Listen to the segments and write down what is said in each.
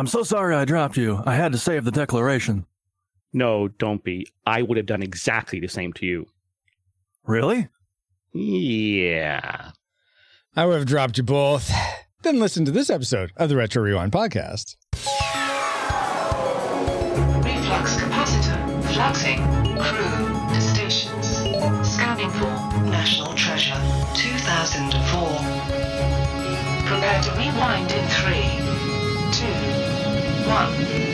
I'm so sorry I dropped you. I had to save the declaration. No, don't be. I would have done exactly the same to you. Really? Yeah. I would have dropped you both. Then listen to this episode of the Retro Rewind podcast. Reflux capacitor fluxing. Crew to stations. Scanning for National Treasure 2004. Prepare to rewind in three, two.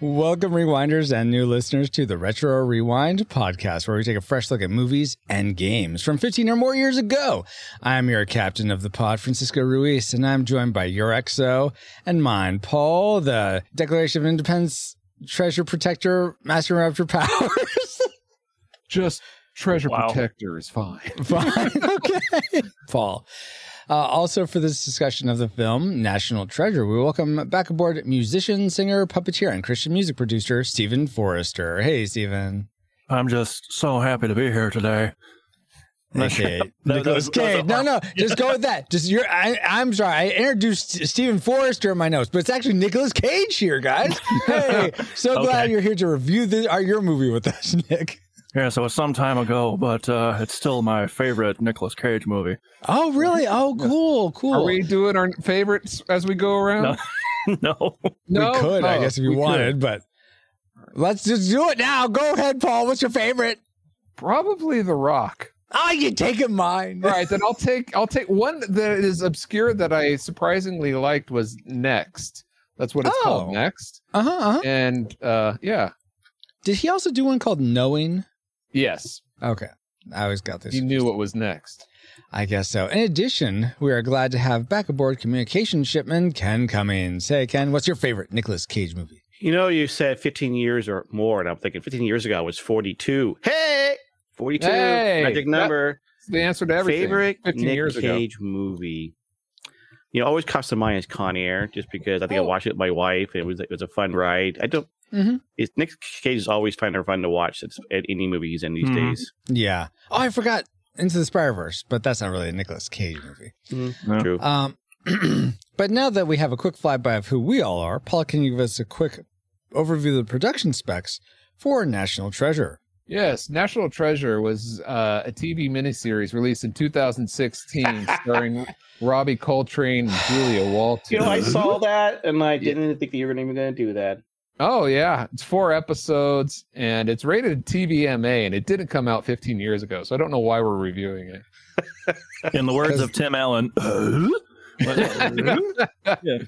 Welcome, rewinders and new listeners, to the Retro Rewind podcast, where we take a fresh look at movies and games from 15 or more years ago. I'm your captain of the pod, Francisco Ruiz, and I'm joined by your XO and mine, Paul, the Declaration of Independence treasure protector, master of your powers. Just treasure Wow. protector is fine. Fine. okay. Paul. Uh, also, for this discussion of the film National Treasure, we welcome back aboard musician, singer, puppeteer, and Christian music producer Stephen Forrester. Hey, Stephen. I'm just so happy to be here today. Okay. that Nicholas was- Cage. No, no, just go with that. Just you're. I, I'm sorry. I introduced Stephen Forrester in my notes, but it's actually Nicholas Cage here, guys. Hey, so glad you're here to review the, our, your movie with us, Nick. Yeah, so it's some time ago, but uh, it's still my favorite Nicolas Cage movie. Oh, really? Oh, cool, cool. Are we doing our favorites as we go around? no. No? we could, I Oh, guess, if you we could. wanted, but let's just do it now. Go ahead, Paul. What's your favorite? Probably The Rock. Oh, you taking mine. All right, then I'll take I'll take one that is obscure that I surprisingly liked was Next. That's what it's Oh. called, Next. Uh huh. Uh-huh. And uh yeah. Did he also do one called Knowing? Yes. Okay. I always got this. He knew what was next. I guess so. In addition, we are glad to have back aboard communication shipman Ken Cummings. Hey, Ken, what's your favorite Nicolas Cage movie? You know, you said 15 years or more, and I'm thinking 15 years ago I was 42. Hey! 42. Hey! Magic number. It's the answer to everything. Favorite 15 Nick years ago. Cage movie. You know, always comes to mind is Con Air, just because I think Oh. I watched it with my wife, and it was it was a fun ride. I don't. Mhm. It's Nick Cage is always fun or fun to watch. It's at any movie he's in these Mhm. days. Yeah. Oh, I forgot Into the Spider-Verse, but that's not really a Nicolas Cage movie. Yeah. True. Um, but now that we have a quick flyby of who we all are, Paul, can you give us a quick overview of the production specs for National Treasure? Yes, National Treasure was uh, a TV miniseries released in 2016 starring Robbie Coltrane and Julia Walters. you know, I saw that, and I didn't think that you were even going to do that. Oh yeah, it's four episodes and it's rated TVMA and it didn't come out 15 years ago, so I don't know why we're reviewing it. In the words of Tim Allen,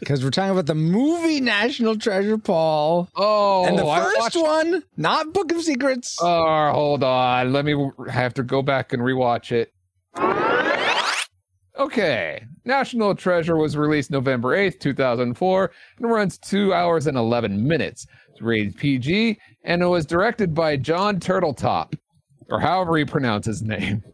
Because we're talking about the movie National Treasure, Paul. Oh, and the first watched- one, not Book of Secrets. Oh, hold on. Let me have to go back and rewatch it. Okay. National Treasure was released November 8th, 2004, and runs 2 hours and 11 minutes. It's rated PG, and it was directed by John Turtletop, or however you pronounce his name.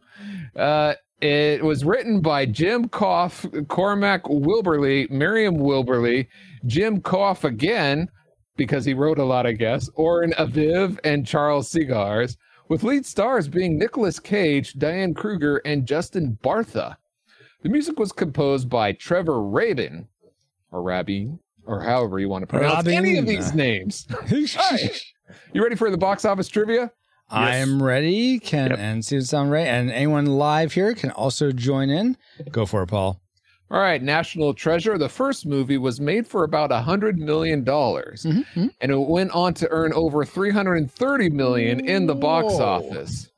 Uh, it was written by Jim Kouf, Cormac Wibberley, Miriam Wibberley, Jim Kouf again, because he wrote a lot, I guess, Oren Aviv and Charles Segars, with lead stars being Nicolas Cage, Diane Kruger, and Justin Bartha. The music was composed by Trevor Rabin, or Rabin, or however you want to pronounce any of these names. Alright. You ready for the box office trivia? I am ready. Can Yep. and see it sound right. And anyone live here can also join in. Go for it, Paul. All right, National Treasure. The first movie was made for about a hundred million dollars, Mm-hmm. and it went on to earn over three hundred and thirty million in the box office.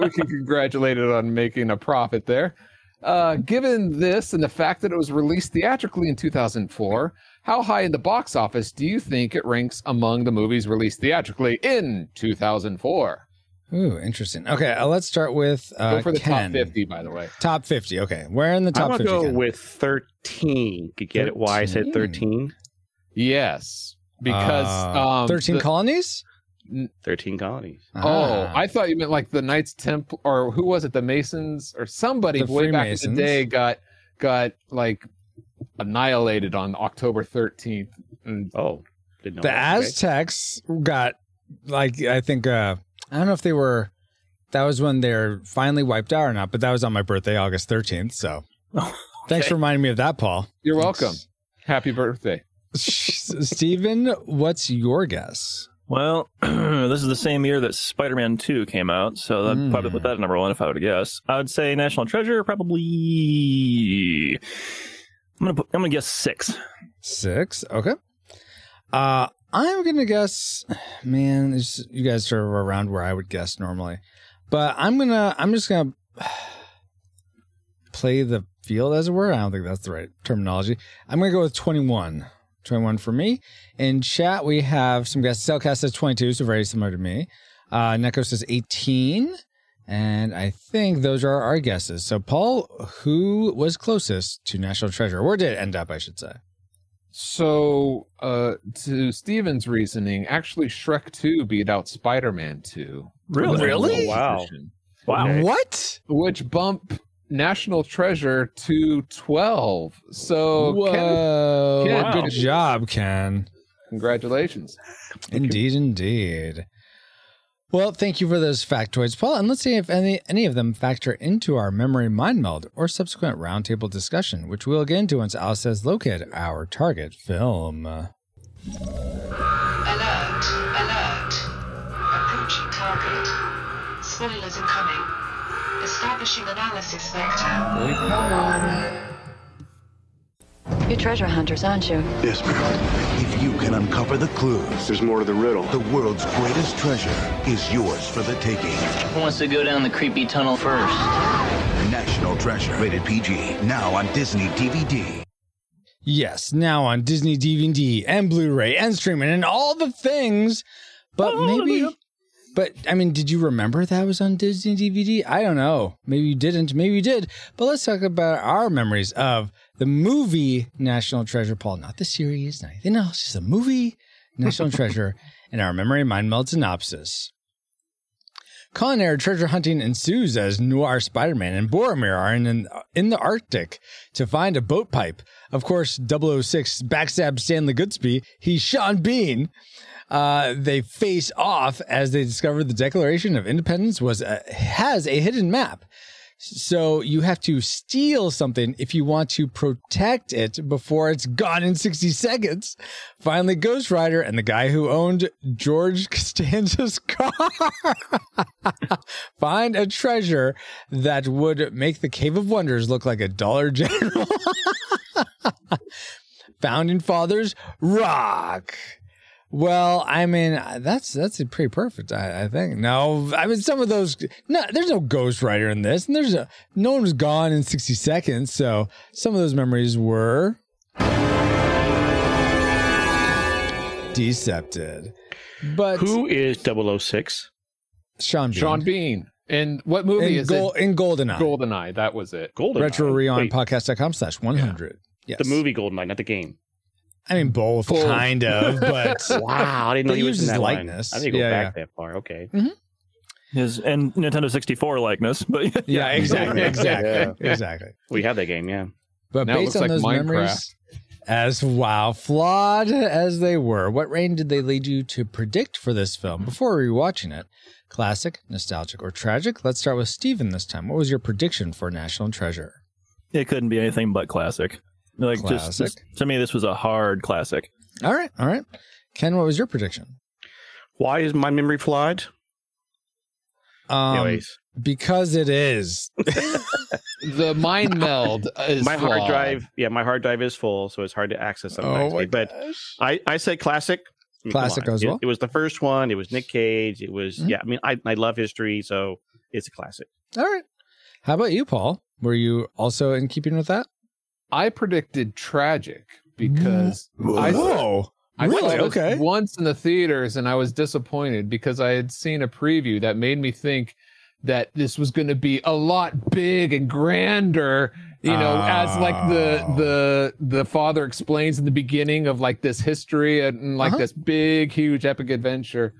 We can congratulate it on making a profit there. Uh, given this and the fact that it was released theatrically in 2004, how high in the box office do you think it ranks among the movies released theatrically in 2004? Ooh, interesting. Okay, uh, let's start with uh, Go for the Ken. top 50, by the way. Top 50. Okay, where in the top? I'm top going to 50? go Ken? with 13. Could get it why I said 13. 13? Yes, because Uh, um, 13 the- colonies? 13 colonies. Oh, Ah. I thought you meant like the Knights Temple, or who was it? The Masons, or somebody The way back in the day got got like annihilated on October thirteenth. And Oh, didn't know the that. Okay. Aztecs got like I think uh I don't know if they were that was when they're finally wiped out or not. But that was on my birthday, August 13th. So thanks for reminding me of that, Paul. You're welcome. Happy birthday. Steven, what's your guess? Well, this is the same year that Spider-Man 2 came out, so I'd Mm. probably put that at number one if I were to guess. I would say National Treasure, probably. I'm gonna put, I'm gonna guess six. Six. Okay. Uh, I'm gonna guess. Man, you guys are around where I would guess normally, but I'm gonna. I'm just gonna play the field, as it were. I don't think that's the right terminology. I'm gonna go with 21. 21 for me. In chat, we have some guesses. Cellcast says 22, so very similar to me. Uh, Neko says 18. And I think those are our guesses. So, Paul, who was closest to National Treasure? Where did it end up, I should say? So, uh, to Steven's reasoning, actually, Shrek 2 beat out Spider Man 2. Really? Really? Oh, wow. Wow. Okay. What? Which bump National Treasure to 12. So, Ken, Whoa. Ken, Wow. Good job, Ken. congratulations. Indeed, indeed. Well, thank you for those factoids, Paul. And let's see if any, any of them factor into our memory mind meld or subsequent roundtable discussion, which we'll get into once Alice has located our target film. Alert, alert. Approaching target. Spoilers incoming. Establishing analysis vector. You're treasure hunters, aren't you? Yes, ma'am. If you can uncover the clues, There's more to the riddle. the world's greatest treasure is yours for the taking. Who wants to go down the creepy tunnel first? National Treasure. Rated PG. Now on Disney DVD. Yes, now on Disney DVD and Blu-ray and streaming and all the things. But maybe But I mean, did you remember that was on Disney DVD? I don't know. Maybe you didn't, maybe you did. But let's talk about our memories of the movie National Treasure, Paul. Not the series, not anything else, just the movie National Treasure and our memory mind meld synopsis. Culinary treasure hunting ensues as Noir Spider Man and Boromir are in, in the Arctic to find a boat pipe. Of course, 006 backstab Stanley Goodspeed. He's Sean Bean. Uh, they face off as they discover the Declaration of Independence was a, has a hidden map. So you have to steal something if you want to protect it before it's gone in 60 seconds. Finally, Ghost Rider and the guy who owned George Costanza's car find a treasure that would make the Cave of Wonders look like a Dollar General. Founding Fathers rock. Well, I mean, that's that's pretty perfect. I, I think. No, I mean, some of those. No, there's no Ghost Rider in this, and there's a no one was gone in 60 seconds. So some of those memories were decepted. But Who is 006? Sean Bean, Sean Bean. And what movie in, is Gol- it? in Goldeneye, Goldeneye. That was it. Golden. Retro Rewind Podcast.com slash 100. Yes. The movie Goldeneye, not the game. I mean, both, Both. kind of, but Wow, I didn't know They he was in his that likeness. One. I didn't go Yeah, back that far. Okay. Mm-hmm. His and Nintendo 64 likeness, but yeah, exactly, exactly, Yeah. exactly. We had that game, yeah. But Now it based looks on like those Minecraft. memories, as wow, flawed as they were, what rating did they lead you to predict for this film before rewatching it? Classic, nostalgic, or tragic? Let's start with Steven this time. What was your prediction for National Treasure? it couldn't be anything but classic. Like just, just to me, this was a hard classic. All right, all right. Ken, what was your prediction? Why is my memory flawed? Um, Anyways, because it is. The mind meld is my hard drive, yeah, my hard drive is full, so it's hard to access sometimes. Oh my but I, I said classic. I mean, Classic as well. It, was the first one. It was Nick Cage. It was Mhm. yeah. I mean, I I love history, so it's a classic. All right. How about you, Paul? Were you also in keeping with that? I predicted tragic because I, Whoa. I really? Okay. once in the theaters and I was disappointed because I had seen a preview that made me think that this was going to be a lot big and grander you know as like the Oh. the the father explains in the beginning of like this history and, and like Uh-huh. this big huge epic adventure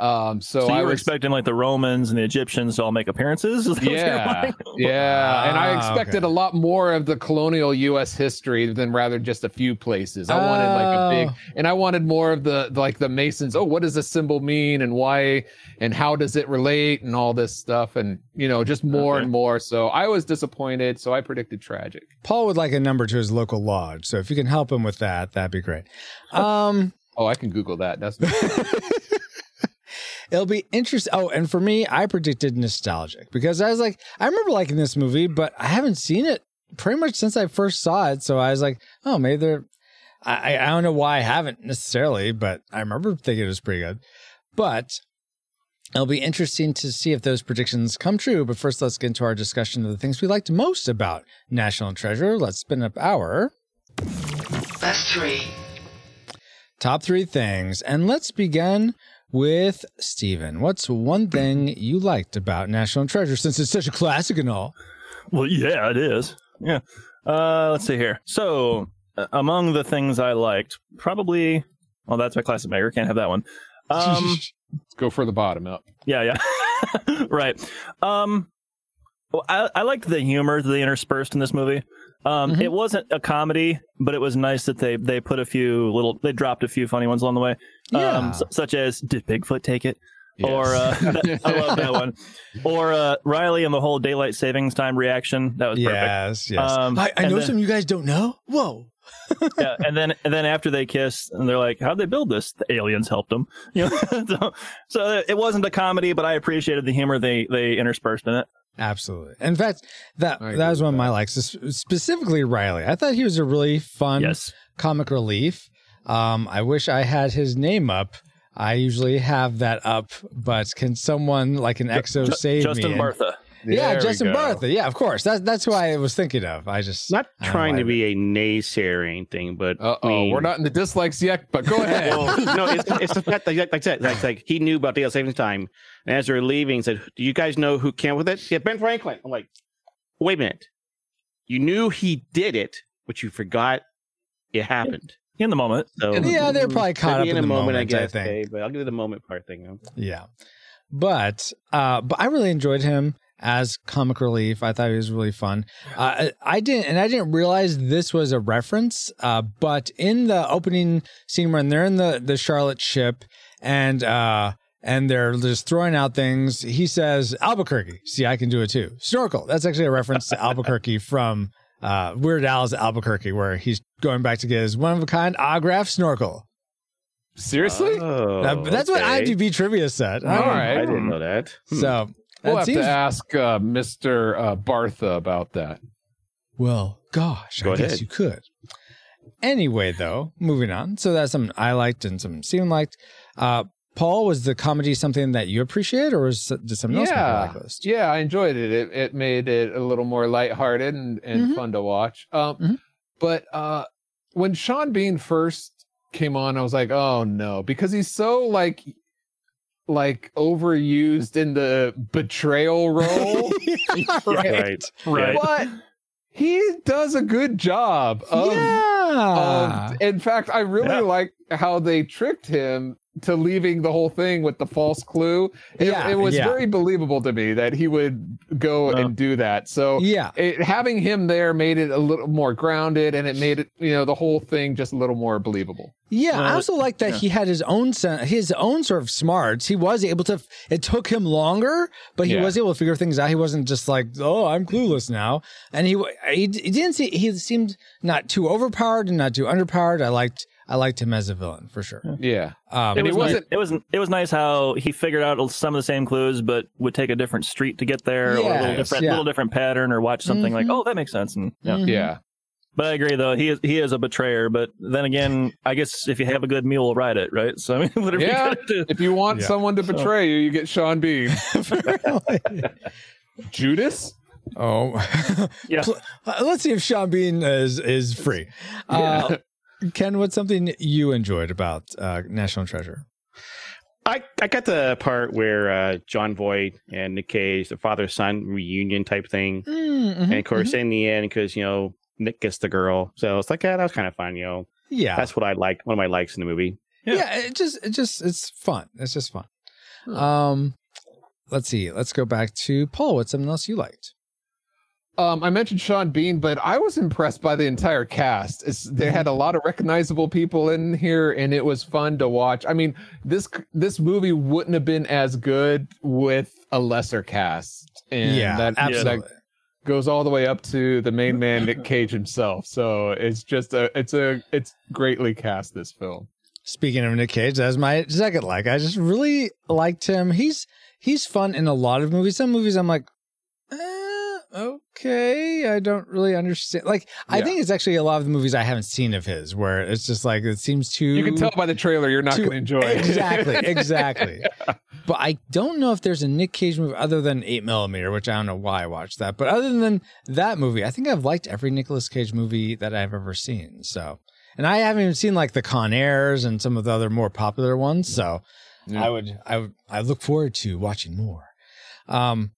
Um, so, So, I you were was, expecting like the Romans and the Egyptians to all make appearances? Is that what you're yeah, like? yeah, and I Ah, expected okay. a lot more of the colonial U.S. history than rather just a few places. I wanted like a big, Oh. and I wanted more of the like the Masons. Oh, what does this symbol mean, and why, and how does it relate, and all this stuff, and you know, just more Okay. and more. So I was disappointed. So I predicted tragic. Paul would like a number to his local lodge. So if you can help him with that, that'd be great. Um, Oh, I can Google that. That's it'll be interesting. Oh, and for me, I predicted nostalgic because I was like, I remember liking this movie, but I haven't seen it pretty much since I first saw it. So I was like, oh, maybe they're. I, I don't know why I haven't necessarily, but I remember thinking it was pretty good. But it'll be interesting to see if those predictions come true. But first, let's get into our discussion of the things we liked most about National Treasure. Let's spin up our Best three. top three things. And let's begin with Steven. What's one thing you liked about National Treasure since it's such a classic and all? Well, yeah, it is. Yeah. Uh, let's see here. So, uh, among the things I liked, probably. Well, that's my classic maker. Can't have that one. Um, go for the bottom up. yeah, yeah. right. Um, well, I, I liked the humor that they interspersed in this movie. Um, Mhm. It wasn't a comedy, but it was nice that they they put a few little, they dropped a few funny ones along the way. Yeah. Um, s- such as, did Bigfoot take it? Or uh, that- I love that one. Or uh, Riley and the whole daylight savings time reaction. That was perfect. yes, yes. Um, I, I know then- something you guys don't know. Whoa. yeah, and then and then after they kiss, and they're like, "How'd they build this?" The aliens helped them. You know, so, so it wasn't a comedy, but I appreciated the humor they they interspersed in it. Absolutely. In fact, that that was agree one of my likes, specifically Riley. I thought he was a really fun Yes, comic relief. Um, I wish I had his name up. I usually have that up, but can someone like an EXO Ju- save Justin me? And- Bartha. Yeah, There Justin. Bartha. Yeah, of course. That's that's who I was thinking of. I just Not I trying to why- be a naysayer or anything, but Uh I oh, mean- we're not in the dislikes yet, but go ahead. Well, no, it's, it's the fact that, like I said, like, like he knew about daylight savings time, and as they're leaving, he said, "Do you guys know who came with it?" Yeah, Ben Franklin. I'm like, wait a minute, you knew he did it, but you forgot it happened. In the moment, So Yeah, they're probably caught up in, in a the moment, I moment, I guess. think. okay, but I'll give you the moment part thing. you know? Yeah. But uh but I really enjoyed him as comic relief. I thought he was really fun. Uh, I- I didn't and I didn't realize this was a reference, uh but in the opening scene when they're in the the Charlotte ship and uh and they're just throwing out things. He says Albuquerque. See, I can do it too. Snorkel. That's actually a reference to Albuquerque from uh, Weird Al's Albuquerque, where he's going back to get his one of a kind autograph snorkel. Seriously? Oh, Uh, that's what okay. IMDb trivia said. All I right. I didn't know that. Hmm. So we'll that have seems to ask uh, Mr. Uh, Bartha about that. well. Gosh, Go I guess you could. Anyway, though, moving on. So that's something I liked and some Steven liked. Uh, Paul, was the comedy something that you appreciate, or was did something else make yeah, like list? yeah, I enjoyed it. It it made it a little more lighthearted and, and Mhm. fun to watch. Um, Mhm. but uh, when Sean Bean first came on, I was like, oh no, because he's so like like overused in the betrayal role. right. right? but he does a good job of yeah. Um, in fact, I really Yeah. like how they tricked him to leaving the whole thing with the false clue. It, Yeah, it was yeah. very believable to me that he would go Uh. and do that. So yeah. it, having him there made it a little more grounded, and it made it, you know, the whole thing just a little more believable. Yeah, I also like that yeah. he had his own his own sort of smarts. He was able to. It took him longer, but he Yeah. was able to figure things out. He wasn't just like, "Oh, I'm clueless now." And he he, he didn't see. He seemed not too overpowered and not too underpowered. I liked I liked him as a villain for sure. Yeah, Um, It was, nice, wasn't- it was it was nice how he figured out some of the same clues, but would take a different street to get there, or a little different yeah. little different pattern, or watch something like, Mhm. oh, that makes sense. And yeah. Mhm. yeah. But I agree, though he is he is a betrayer. But then again, I guess if you have a good mule, ride it, right? So I mean, whatever Yeah. you do. If you want Yeah. someone to betray you, you get Sean Bean. Judas. oh, Yeah. Uh, Let's see if Sean Bean is is free. Uh, Ken, what's something you enjoyed about uh, National Treasure? I, I got the part where uh, Jon Voight and Nick Cage, the father son reunion type thing. Mm-hmm, And of course, in the end, because, you know, Nick gets the girl. So it's like, yeah, that was kind of fun, you know. yeah, That's what I like. One of my likes in the movie. Yeah. yeah. It just, it just, it's fun. It's just fun. Um, let's see. Let's go back to Paul. What's something else you liked? Um, I mentioned Sean Bean, but I was impressed by the entire cast. It's, they had a lot of recognizable people in here, and it was fun to watch. I mean, this this movie wouldn't have been as good with a lesser cast, and yeah, that, absolutely. that goes all the way up to the main man Nick Cage himself. So it's just a it's a it's greatly cast this film. Speaking of Nick Cage, that's my second like. I just really liked him. He's he's fun in a lot of movies. Some movies I'm like, okay, I don't really understand. Like, I think it's actually a lot of the movies I haven't seen of his where it's just like it seems too. You can tell by the trailer you're not going to enjoy it. exactly, exactly. But I don't know if there's a Nick Cage movie other than Eight Millimeter, which I don't know why I watched that. But other than that movie, I think I've liked every Nicolas Cage movie that I've ever seen. So, and I haven't even seen like the Con Airs and some of the other more popular ones. So, Yeah. I would, I would, I look forward to watching more. Um,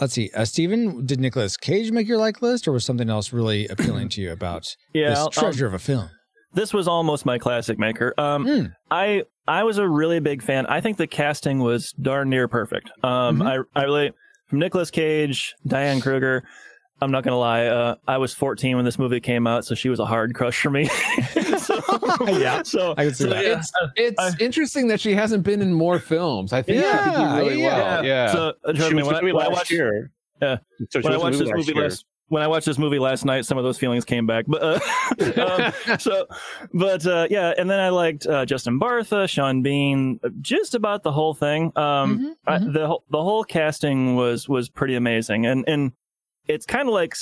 let's see, uh, Steven, did Nicolas Cage make your like list, or was something else really appealing to you about Yeah, this I'll- I'll- treasure of a film? this was almost my classic maker. Um, Hmm. I I was a really big fan. I think the casting was darn near perfect. Um, Mhm. I I really from Nicolas Cage, Diane Kruger. I'm not gonna lie. Uh, I was 14 when this movie came out, so she was a hard crush for me. so, Yeah, So I can see so, that. yeah, It's it's interesting that she hasn't been in more films. I think she could Yeah, do really yeah. well. Yeah. So uh, trust She me, was when, I, when I watched year. Yeah. So when I watched this movie year. last when I watched this movie last night, some of those feelings came back. But uh, um, so, but uh, yeah, and then I liked uh, Justin Bartha, Sean Bean, just about the whole thing. Um, Mhm, I, mhm. the whole the whole casting was was pretty amazing, and and it's kind of like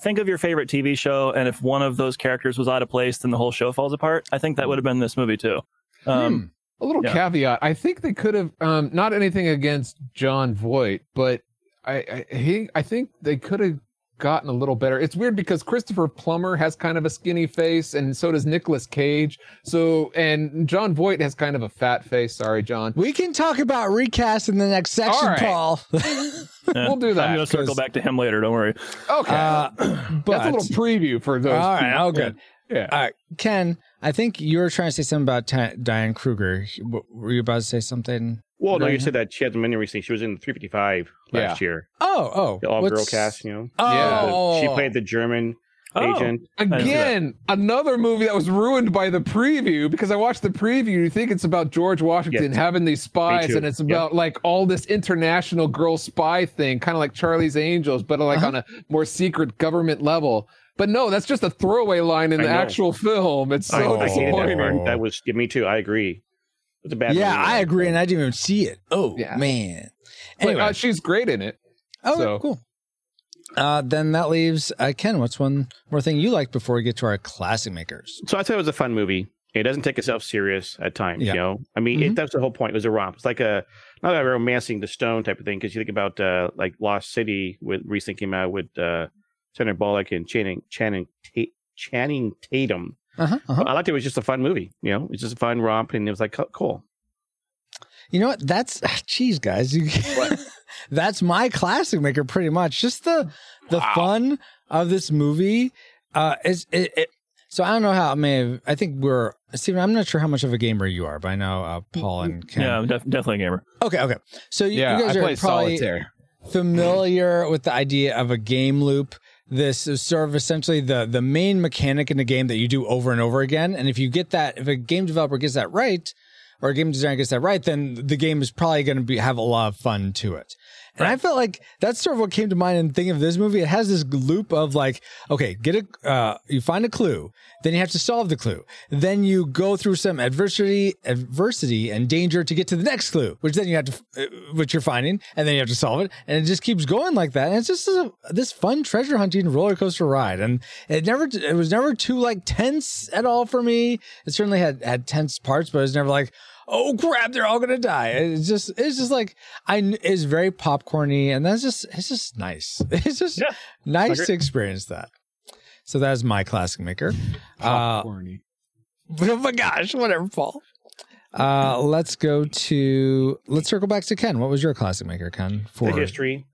think of your favorite TV show, and if one of those characters was out of place, then the whole show falls apart. I think that would have been this movie too. Um, A little Yeah. caveat. I think they could have um not anything against Jon Voight, but I, I he I think they could have gotten a little better. It's weird because Christopher Plummer has kind of a skinny face and so does Nicolas Cage. So and Jon Voight has kind of a fat face. Sorry, John. We can talk about recast in the next section, All right. Paul. yeah. We'll do that, I'm gonna circle 'cause- back to him later. Don't worry. Okay. uh, but That's a little preview for those. all right, people. oh good. Yeah. All right, Ken. I think you were trying to say something about Ti- Diane Kruger. Were you about to say something? Well, no, you said that she hasn't been in recently. She was in 355 last year. Oh, oh, The all girl what's- cast, you know. Oh, She played the German Oh. agent. Again, another movie that was ruined by the preview because I watched the preview. You think it's about George Washington Yes. having these spies, too. and it's Yep. about like all this international girl spy thing, kind of like Charlie's Angels, but like Uh-huh. on a more secret government level. But no, that's just a throwaway line in I the know. actual film. It's I, so I hated that disappointing. part. That was yeah, me too. I agree. It's a bad. yeah, movie. I agree, and I didn't even see it. Oh Yeah. man. But Anyway, uh, she's great in it. oh, so- cool. Uh, then that leaves uh, Ken. What's one more thing you like before we get to our classic makers? So I thought it was a fun movie. It doesn't take itself serious at times. Yeah. You know, I mean, Mhm. it, that's the whole point. It was a romp. It's like a not a romancing the stone type of thing. Because you think about uh, like Lost City with recently came out with uh, Sandra Bullock and Channing Channing Ta- Channing Tatum. Uh-huh, uh-huh. I liked it. It was just a fun movie. You know, it's just a fun romp, and it was like cool. You know what? That's geez, guys. You, that's my classic maker, pretty much. Just the the fun of this movie. Uh, is it, it? So I don't know how. I mean, I think we're Steven. I'm not sure how much of a gamer you are, but I know uh, Paul and Ken. Yeah, I'm def- definitely a gamer. Okay, okay. So you, Yeah, you guys I are probably solitaire. familiar with the idea of a game loop. This is sort of essentially the the main mechanic in the game that you do over and over again. And if you get that, if a game developer gets that right, or a game designer gets that right, then the game is probably going to be have a lot of fun to it. And I felt like that's sort of what came to mind in thinking of this movie. It has this loop of like, okay, get a, uh, you find a clue, then you have to solve the clue, then you go through some adversity, adversity and danger to get to the next clue, which then you have to, uh, which you're finding, and then you have to solve it, and it just keeps going like that. And it's just a, this fun treasure hunting roller coaster ride, and it never, it was never too like tense at all for me. It certainly had had tense parts, but it was never like, oh crap, they're all gonna die. It's just, it's just like, I, it's very popcorny, and that's just, it's just nice. It's just Yeah. nice to experience that. So that is my classic maker. Uh, Corny. oh my gosh, whatever, Paul. Uh, let's go to, let's circle back to Ken. What was your classic maker, Ken? For The history.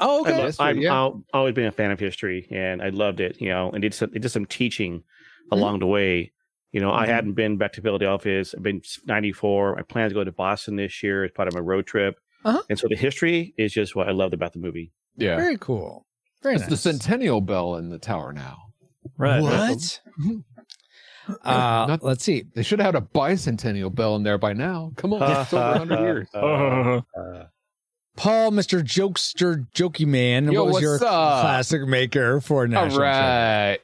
Oh, I okay. love, History, I've yeah. always been a fan of history, and I loved it. You know, and did some, they did some teaching Mm-hmm. along the way You know, I Mm-hmm. hadn't been back to Philadelphia. I've been 94. I plan to go to Boston this year as part of my road trip. Uh-huh. And so the history is just what I loved about the movie. Yeah. Very cool. Very It's nice. the Centennial Bell in the tower now. Right. What? Uh, Not- let's see. They should have had a bicentennial bell in there by now. Come on, it's over 100 years. Uh, Paul, Mr. Jokester, Jokey Man. Yo, what was what's your up? classic maker for All National Treasure? right.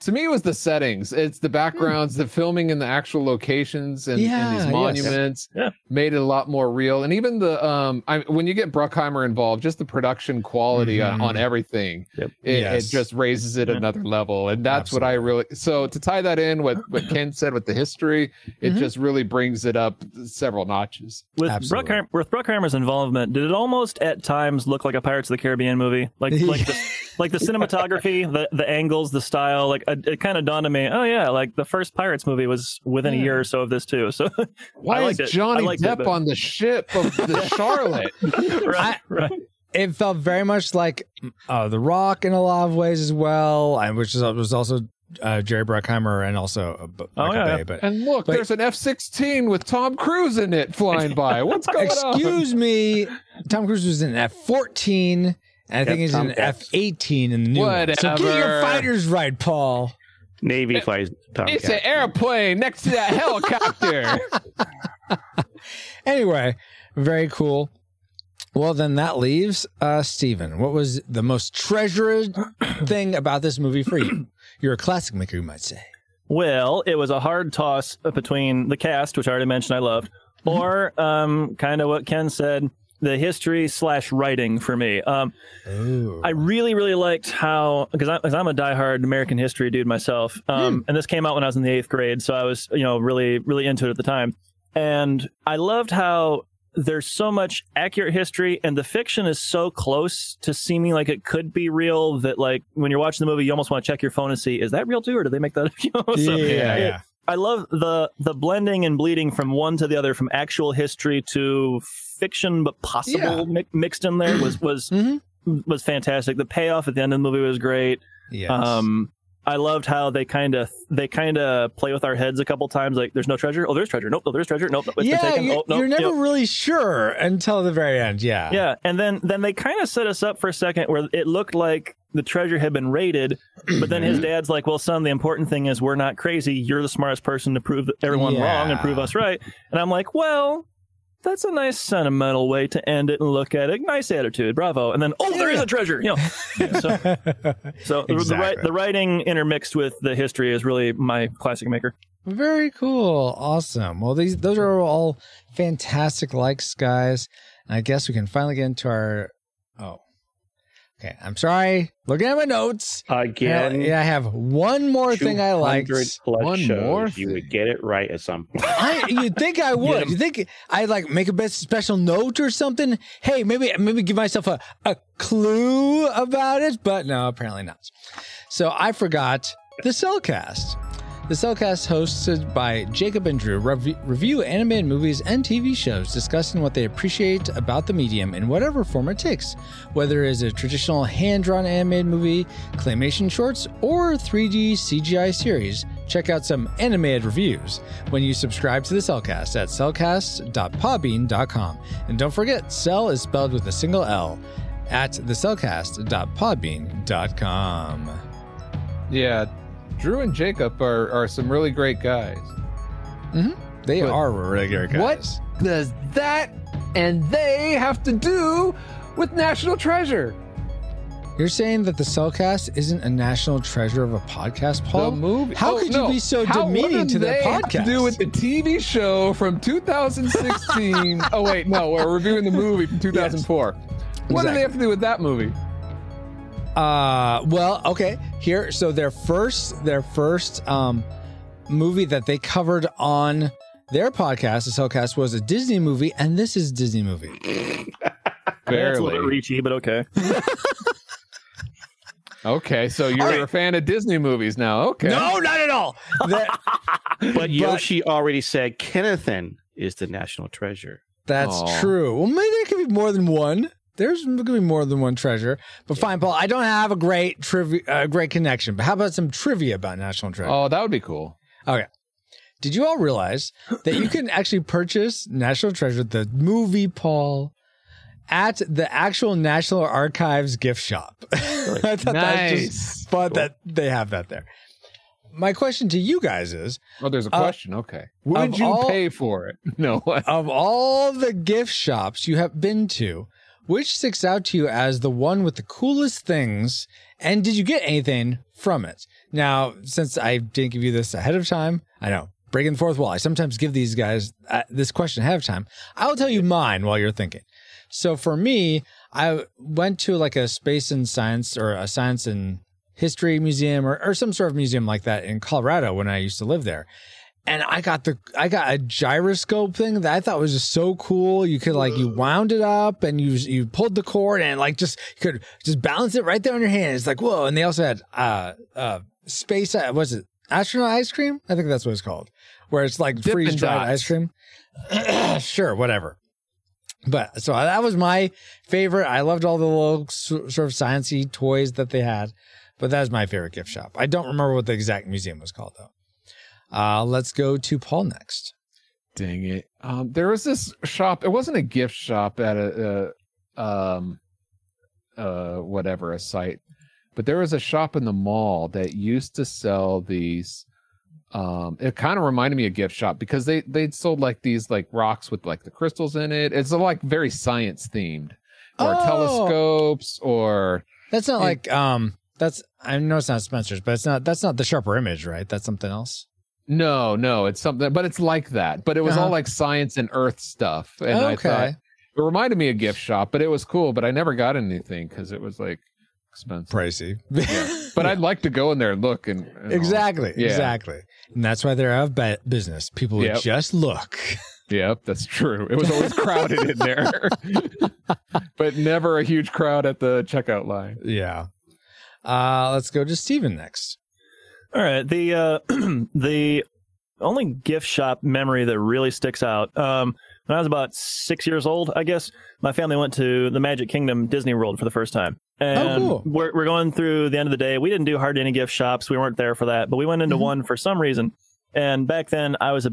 To me, it was the settings. It's the backgrounds, the filming in the actual locations and, Yeah, and these monuments Yeah. made it a lot more real. And even the um, I, when you get Bruckheimer involved, just the production quality on, Mhm. on everything, Yep. it, Yes. it just raises it Yeah. another level. And that's what I really. So to tie that in with what Ken said with the history, it Mhm. just really brings it up several notches. With Absolutely. Bruckheimer, with Bruckheimer's involvement, did it almost at times look like a Pirates of the Caribbean movie? Like like the, like the cinematography, the the angles, the style. Like it, it kind of dawned on me. Oh yeah, like the first Pirates movie was within a year or so of this too. So Why liked is. Johnny I liked it, Depp but- on the ship of the Charlotte? right, right. It felt very much like uh, The Rock in a lot of ways as well, and which is, was also uh, Jerry Bruckheimer and also uh, B- Oh, yeah, Bay. yeah. But And look, But- there's an F 16 with Tom Cruise in it flying by. What's going on? excuse me, Tom Cruise was in an F fourteen, and I think Yep, he's Tom in F eighteen in the new one. So get your fighters right, Paul. Navy flies Tomcat. It's an airplane next to that helicopter. Anyway, very cool. Well, then that leaves uh, Steven. What was the most treasured thing about this movie for you? You're a classic maker, you might say. Well, it was a hard toss between the cast, which I already mentioned I loved, or um, kind of what Ken said, the history slash writing for me. Um, I really, really liked how because I'm, a diehard American history dude myself, um, and this came out when I was in the eighth grade, so I was you know really, really into it at the time, and I loved how there's so much accurate history, and the fiction is so close to seeming like it could be real that like when you're watching the movie, you almost want to check your phone and see is that real too, or did they make that? up? You know, so- yeah, yeah. I love the the blending and bleeding from one to the other, from actual history to fiction, but possible Yeah. mi- mixed in there was was Mhm. was fantastic. The payoff at the end of the movie was great. Yes. Um, I loved how they kind of they kind of play with our heads a couple times. Like, there's no treasure. Oh, there's treasure. Nope. No, there's treasure. Nope. no, it's been yeah, taken. you, oh, nope. you're never Yep. really sure until the very end. Yeah. Yeah, and then then they kind of set us up for a second where it looked like the treasure had been raided, but then his dad's like, "Well, son, the important thing is we're not crazy. You're the smartest person to prove everyone wrong and prove us right." And I'm like, "Well." That's a nice sentimental way to end it and look at it. Nice attitude, bravo. And then, oh, there is a treasure. You know, so so the, Exactly. right, the writing intermixed with the history is really my classic maker. Very cool. Awesome. Well, these those are all fantastic likes, guys. And I guess we can finally get into our. Oh, okay. I'm sorry. Looking at my notes. Again, yeah, I have one more thing I like. One more You thing. would get it right at some point. I, you'd think I would. You think I'd like make a best special note or something? Hey, maybe maybe give myself a, a clue about it, but no, apparently not. So I forgot the Cellcast. The Cellcast, hosted by Jacob and Drew, rev- review animated movies and TV shows, discussing what they appreciate about the medium in whatever form it takes, whether it is a traditional hand-drawn animated movie, claymation shorts, or 3D CGI series. Check out some animated reviews when you subscribe to the Cellcast at cellcast.podbean.com. And don't forget, Cell is spelled with a single L at thecellcast.podbean.com. yeah, Drew and Jacob are, are some really great guys. Mm-hmm. They But are really good guys. What does that and they have to do with National Treasure? You're saying that the Cellcast isn't a national treasure of a podcast, Paul? The movie. How Oh, could no. you be so How- demeaning to the they have podcast? To do with the TV show from 2016. oh wait, no, we're reviewing the movie from 2004. What do they have to do with that movie? Uh, well, okay. Here, so their first, their first um movie that they covered on their podcast, the Cellcast, was a Disney movie, and this is a Disney movie. That's a little bit reachy, but okay. Okay, so you're All right. a fan of Disney movies now. Okay. No, not at all. That- But Yoshi already said Kennethan is the national treasure. that's Aw. true. Well, maybe there could be more than one. There's going to be more than one treasure. But fine, Paul. I don't have a great trivia, uh, great connection. But how about some trivia about National Treasure? Oh, that would be cool. Okay. did you all realize that you can actually purchase National Treasure, the movie, Paul, at the actual National Archives gift shop? I thought that was Nice. just fun that they have that there. My question to you guys is Oh, there's a Uh, question. okay. Would you all- pay for it? No. what? of all the gift shops you have been to, which sticks out to you as the one with the coolest things? And did you get anything from it? Now, since I didn't give you this ahead of time, I know breaking the fourth wall. I sometimes give these guys uh, this question ahead of time. I will tell you mine while you're thinking. So for me, I went to like a space and science or a science and history museum or, or some sort of museum like that in Colorado when I used to live there. And I got the I got a gyroscope thing that I thought was just so cool. You could like you wound it up and you you pulled the cord and like just you could just balance it right there on your hand. It's like whoa. And they also had uh uh space uh, was it astronaut ice cream? I think that's what it's called. Where it's like freeze dried ice cream. sure, whatever. But so that was my favorite. I loved all the little sort of sciencey toys that they had. But that was my favorite gift shop. I don't remember what the exact museum was called though. Uh, let's go to Paul next. Dang it. Um, there was this shop. It wasn't a gift shop at a, uh, um, uh, whatever, a site, but there was a shop in the mall that used to sell these. Um, it kind of reminded me of a gift shop because they they sold like these like rocks with like the crystals in it. It's like very science themed, or Oh. telescopes, or That's not like um. That's I know it's not Spencer's, but it's not. That's not the sharper image, right? That's something else. No, no, it's something, but it's like that. But it was all Uh-huh. like science and Earth stuff, and I thought It reminded me of gift shop, but it was cool. But I never got anything because it was like expensive. pricey. But I'd like to go in there and look and, and exactly, Yeah. exactly, and that's why they're out of ba- business. People would Yep. just look. Yep, that's true. It was always crowded in there, but never a huge crowd at the checkout line. yeah. Uh, let's go to Steven next. All right. The uh, the only gift shop memory that really sticks out. Um, when I was about six years old, I guess my family went to the Magic Kingdom Disney World for the first time. And cool. we're we're going through the end of the day. We didn't do hardly any gift shops. We weren't there for that, but we went into Mhm. one for some reason. And back then, I was a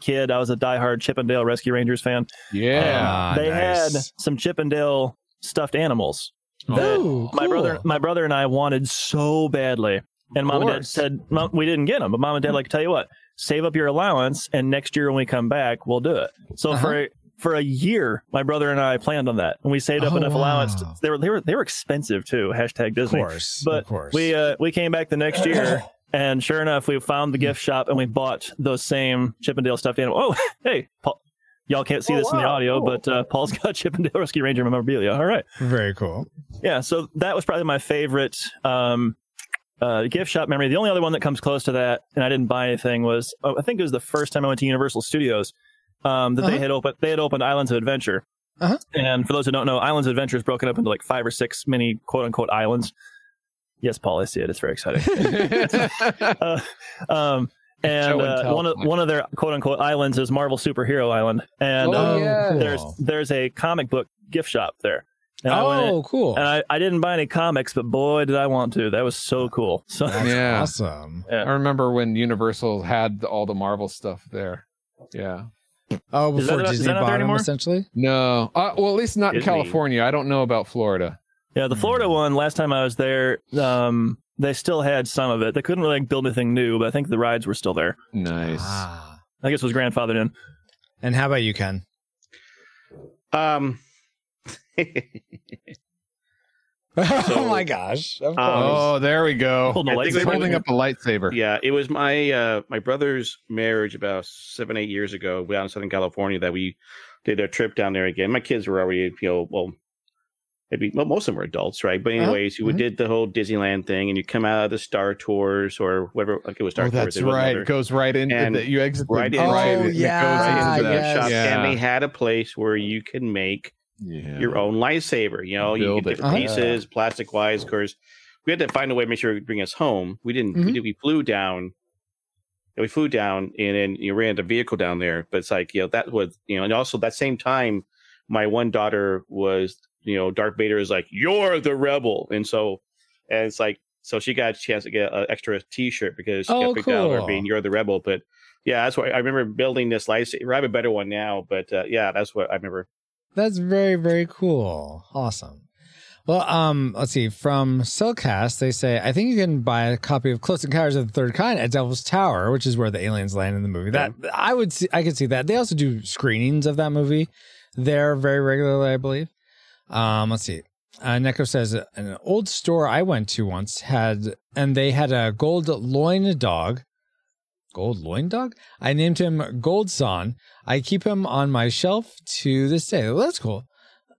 kid. I was a diehard Chip 'n Dale Rescue Rangers fan. Yeah, Ah, they nice. had some Chip 'n Dale stuffed animals. Oh, that Ooh, my brother, my brother and I wanted so badly, and mom and dad said we didn't get them. But mom and dad like tell you what, save up your allowance, and next year when we come back, we'll do it. So Uh-huh. for for a year, my brother and I planned on that, and we saved up Oh, enough allowance. To, they were they were they were expensive too. Hashtag Of Disney. course, But of course. We uh, we came back the next year, and sure enough, we found the gift shop and we bought those same Chip 'n Dale stuffed animal. Oh, hey, Paul. Y'all can't see Oh, this in the audio, cool. but uh, Paul's got Chip 'n Dale Rescue Ranger memorabilia. All right. Very cool. Yeah, so that was probably my favorite um, uh, gift shop memory. The only other one that comes close to that, and I didn't buy anything, was oh, I think it was the first time I went to Universal Studios um, that they Uh-huh. had opened. They had opened Islands of Adventure, Uh-huh. and for those who don't know, Islands of Adventure is broken up into like five or six mini quote unquote islands. Yes, Paul, I see it. It's very exciting. uh, um, and Show and uh, one of one of their quote unquote islands is Marvel Superhero Island, and Oh, um, yeah. there's there's a comic book gift shop there. And I went Oh, cool. and I, I didn't buy any comics, but boy, did I want to. That was so cool. So That's Yeah. awesome. I remember when Universal had all the Marvel stuff there. Yeah. Oh, Is that before not- is Disney that bought them, essentially. No. Uh, well, at least not in California. I don't know about Florida. yeah, the Florida one. Last time I was there, um, they still had some of it. They couldn't really build anything new, but I think the rides were still there. Nice. Ah. I guess it was grandfathered in. And how about you, Ken? Um, oh my gosh! Of um. Oh, there we go. Holding a I think He's we- lightsaber. holding up a lightsaber. yeah, it was my uh my brother's marriage about seven eight years ago down in Southern California that we did a trip down there again. My kids were already you know well maybe well most of them were adults right, but Uh-huh. anyways, you Mhm. did the whole Disneyland thing and you come out of the Star Tours or whatever like it was Star Oh, Tours. that's it right. other- It goes right in. And the, you exit right in- right, Oh, and it yeah, goes right into into the yes. shop, Yeah. and they had a place where you can make yeah. your own lightsaber. You know, you Build get it. different Uh-huh. pieces, plastic wise. Of course, we had to find a way to make sure it would bring us home. We didn't. Mhm. We, did, we flew down. We flew down and then you ran a vehicle down there. But it's like you know that was you know, and also that same time, my one daughter was you know Darth Vader is like you're the rebel, and so and it's like So she got a chance to get an extra T-shirt because she Oh, got picked out for being "You're the Rebel." But yeah, that's why I remember building this lightsaber. I have a better one now, but uh, yeah, that's what I remember. That's very, very cool. Awesome. Well, um, let's see. From Cellcast, they say I think you can buy a copy of Close Encounters of the Third Kind at Devil's Tower, which is where the aliens land in the movie. That I would see, I could see that. They also do screenings of that movie there very regularly, I believe. Um, let's see. Uh, Neko says an old store I went to once had, and they had a gold loin dog. Gold loin dog? I named him Goldson. I keep him on my shelf to this day. Well, that's cool.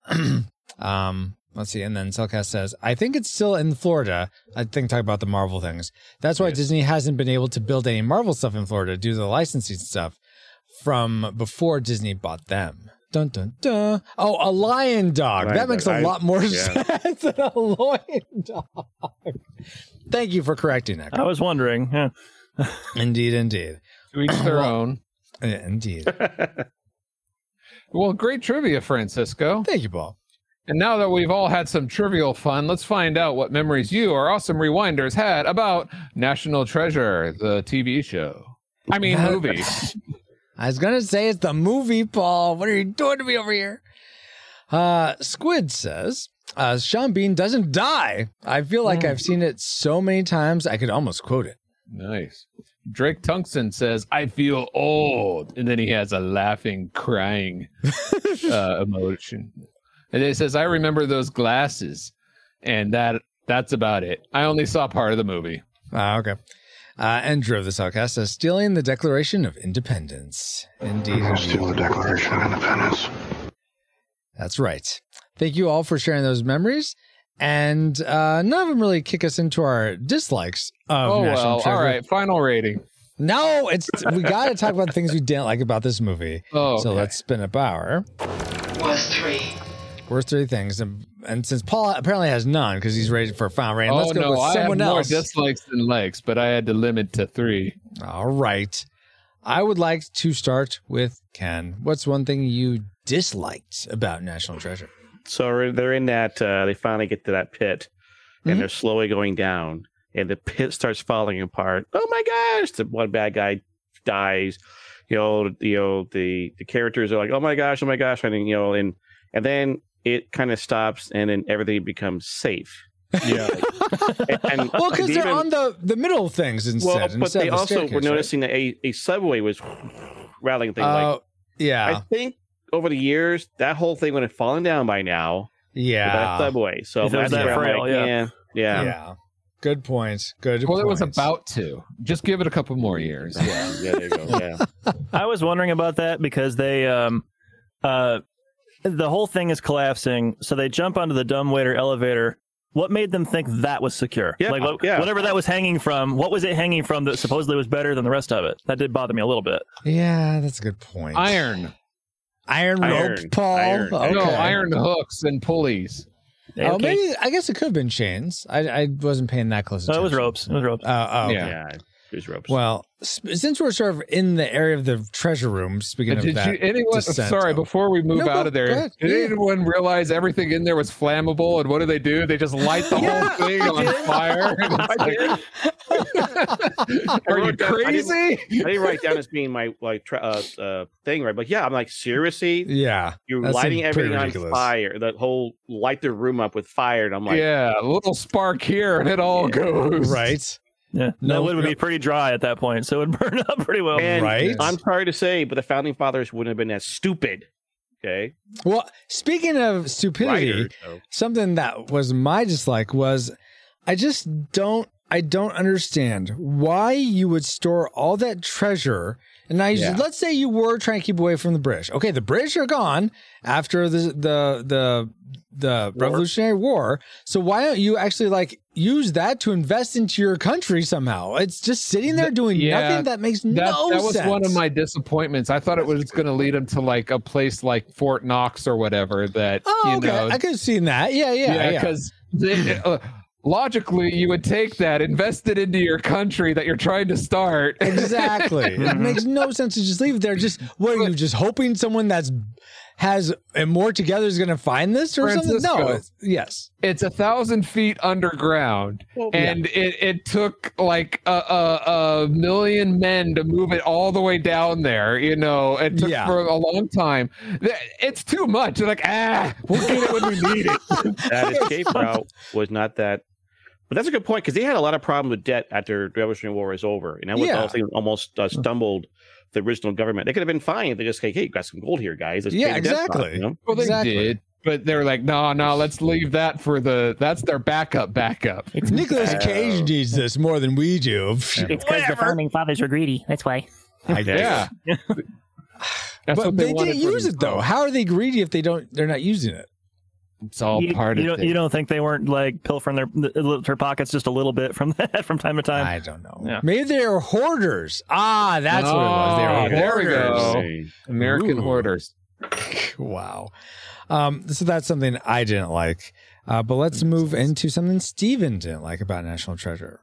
um, let's see. And then Cellcast says, I think it's still in Florida. I think talk about the Marvel things. That's why Disney hasn't been able to build any Marvel stuff in Florida due to the licensing stuff from before Disney bought them. Dun dun dun. Oh, a lion dog. Lion that makes dog. a I- lot more yeah. sense than a lion dog. Thank you for correcting that. I was wondering. Yeah. Indeed, indeed. To each their own. Indeed. Well, great trivia, Francisco. Thank you, Paul. And now that we've all had some trivial fun, let's find out what memories you, our awesome rewinders, had about National Treasure, the TV show. I mean, movie. I was gonna say it's the movie, Paul. What are you doing to me over here? Uh, Squid says, uh, Sean Bean doesn't die. I feel like I've seen it so many times I could almost quote it. Nice. Drake Tungsten says, I feel old. And then he has a laughing, crying uh, emotion. And it says, I remember those glasses. And that that's about it. I only saw part of the movie. Ah, okay. Uh, and Drove the Cellcast says, stealing the Declaration of Independence. Indeed. Steal the Declaration of Independence. That's right. Thank you all for sharing those memories. And uh, none of them really kick us into our dislikes of oh, National well. Treasure. All right. Final rating. No, it's we got to talk about the things we didn't like about this movie. Oh, So let's spin a power. Worst three. Worst three things. And, and since Paul apparently has none because he's ready for a final rating, oh, let's go no. with I have someone more else. dislikes than likes, but I had to limit to three. All right. I would like to start with Ken. What's one thing you disliked about National Treasure? So they're in that. Uh, they finally get to that pit, and Mhm. they're slowly going down, and the pit starts falling apart. Oh my gosh! The one bad guy dies. You know, you know the the characters are like, oh my gosh, oh my gosh, and then, you know, and and then it kind of stops, and then everything becomes safe. Yeah. And, and Well, because they're even- on the, the middle things instead. well, but instead they of the also were staircase, right? noticing that a, a subway was rattling things. Oh, like yeah. I think over the years, that whole thing would have fallen down by now. yeah. that subway. So If it that's that where frail, like, yeah. yeah, yeah, yeah. Good point. Good Well, it was about to. Just give it a couple more years. yeah, yeah, there you go. Yeah. I was wondering about that because they, um, uh, the whole thing is collapsing. So they jump onto the dumbwaiter elevator. What made them think that was secure? Yeah, like what, yeah. whatever that was hanging from. What was it hanging from that supposedly was better than the rest of it? That did bother me a little bit. Yeah, that's a good point. Iron. Iron rope, Iron. Paul. Iron. Okay. No, iron hooks and pulleys. Oh, Okay. maybe I guess it could have been chains. I I wasn't paying that close No, attention. it was ropes. It was ropes. Uh, oh, Yeah. yeah, There's ropes. Well, since we're sort of in the area of the treasure room, speaking of Did that, you anyone descent- sorry, before we move No, out of there, ahead. did Yeah. anyone realize everything in there was flammable and what do they do? They just light the Yeah, whole thing on fire. Like, Are you wrote down- I didn't- crazy? I didn't write down as being my like tra- uh, uh, thing, right? But yeah, I'm like, seriously, yeah, you're lighting seemed pretty everything on fire. The whole light the room up with fire, and I'm like, yeah, a little spark here and it all goes. right, Yeah, No, that wood would be pretty dry at that point, so it would burn up pretty well. and Right. I'm sorry to say, but the founding fathers wouldn't have been as stupid. Okay, Well, speaking of stupidity, Writers, something that was my dislike was I just don't I don't understand why you would store all that treasure. And now, you Yeah. let's say you were trying to keep away from the British. Okay, the British are gone after the the the the Revolutionary War. So why don't you actually like use that to invest into your country somehow? It's just sitting there doing yeah, nothing that makes That, no that was sense. one of my disappointments. I thought it was going to lead them to like a place like Fort Knox or whatever that Oh, you okay. know I could have seen that. Yeah, yeah, yeah, yeah. because uh, logically you would take that, invest it into your country that you're trying to start. Exactly. it makes no sense to just leave it there. Just what are you just hoping someone that's has and more together is going to find this or something? No. It's- Yes. It's a thousand feet underground, and it, it took like a, a, a million men to move it all the way down there. You know, it took Yeah. for a long time. It's too much. They're like, ah, we'll get it when we need it. that escape route was not that. But that's a good point because they had a lot of problem with debt after the Revolutionary War was over, and that was Yeah. also almost uh, stumbled the original government. They could have been fine if they just like, "Hey, you got some gold here, guys." Let's Yeah, pay the debt off," exactly. you know? Well, they Exactly. did, but they were like, no, no, let's leave that for the. That's their backup. Backup. Nicolas Cage needs this more than we do. It's because the founding fathers were greedy. That's why. I guess. Yeah. That's But what they, wanted didn't use it though. How are they greedy if they don't? They're not using it. It's all you, part you of don't, it. you don't think they weren't like pilfering their their pockets just a little bit from that from time to time? I don't know. Yeah. Maybe they were hoarders. Ah, that's what it was. They Oh, were there we hoarders. go. American Ooh. hoarders. Wow. Um, so that's something I didn't like. Uh, but let's move into something Steven didn't like about National Treasure.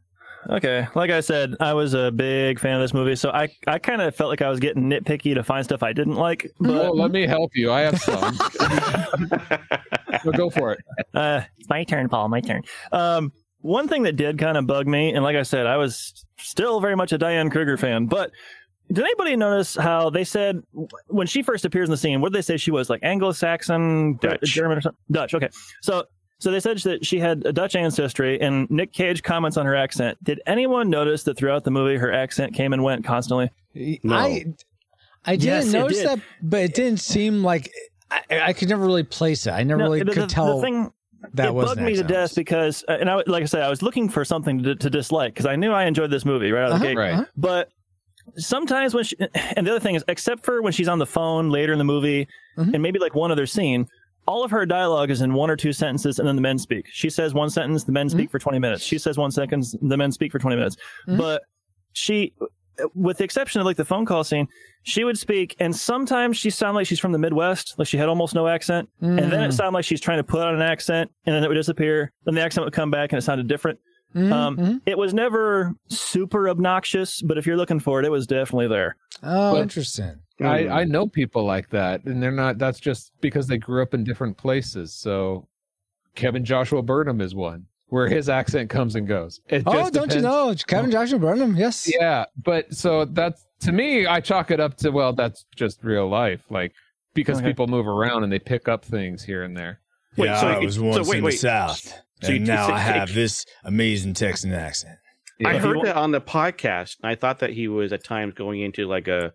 Okay, like I said, I was a big fan of this movie, so I I kind of felt like I was getting nitpicky to find stuff I didn't like. But Well, let me help you. I have some. so go for it. uh, It's my turn, Paul. My turn. Um, one thing that did kind of bug me, and like I said, I was still very much a Diane Kruger fan, but did anybody notice how they said when she first appears in the scene, what did they say she was like Anglo-Saxon, Dutch. German, or something? Dutch? Okay, so so they said that she had a Dutch ancestry, and Nick Cage comments on her accent. Did anyone notice that throughout the movie her accent came and went constantly? No. I I didn't Yes, notice did. that, but it didn't seem like I, I could never really place it. I never No, really the- could the- tell the thing that it was bugged me to accent. death because, uh, and I, like I said, I was looking for something to, to dislike because I knew I enjoyed this movie right out of the Uh-huh, gate. Right. uh-huh. But sometimes when she, and the other thing is, except for when she's on the phone later in the movie, Mhm. and maybe like one other scene, all of her dialogue is in one or two sentences, and then the men speak. She says one sentence, the men speak for twenty minutes. She says one sentence, the men speak for twenty minutes. Mhm. But she, with the exception of like the phone call scene, she would speak, and sometimes she sounded like she's from the Midwest, like she had almost no accent, and then Mm. it sounded like she's trying to put on an accent, and then it would disappear. Then the accent would come back, and it sounded different. Um, mhm. It was never super obnoxious, but if you're looking for it, it was definitely there. Oh, But- interesting. I, I know people like that, and they're not. That's just because they grew up in different places. So, Kevin Joshua Burnham is one where his accent comes and goes. It Oh, just don't you know Kevin Joshua Burnham? Yes. Yeah, but so that's to me, I chalk it up to well, that's just real life, like because Okay. people move around and they pick up things here and there. Wait, yeah, so I it- was so once wait, in wait. the South, So and you- now so- I have this amazing Texan accent. I heard that on the podcast. and I thought that he was at times going into like a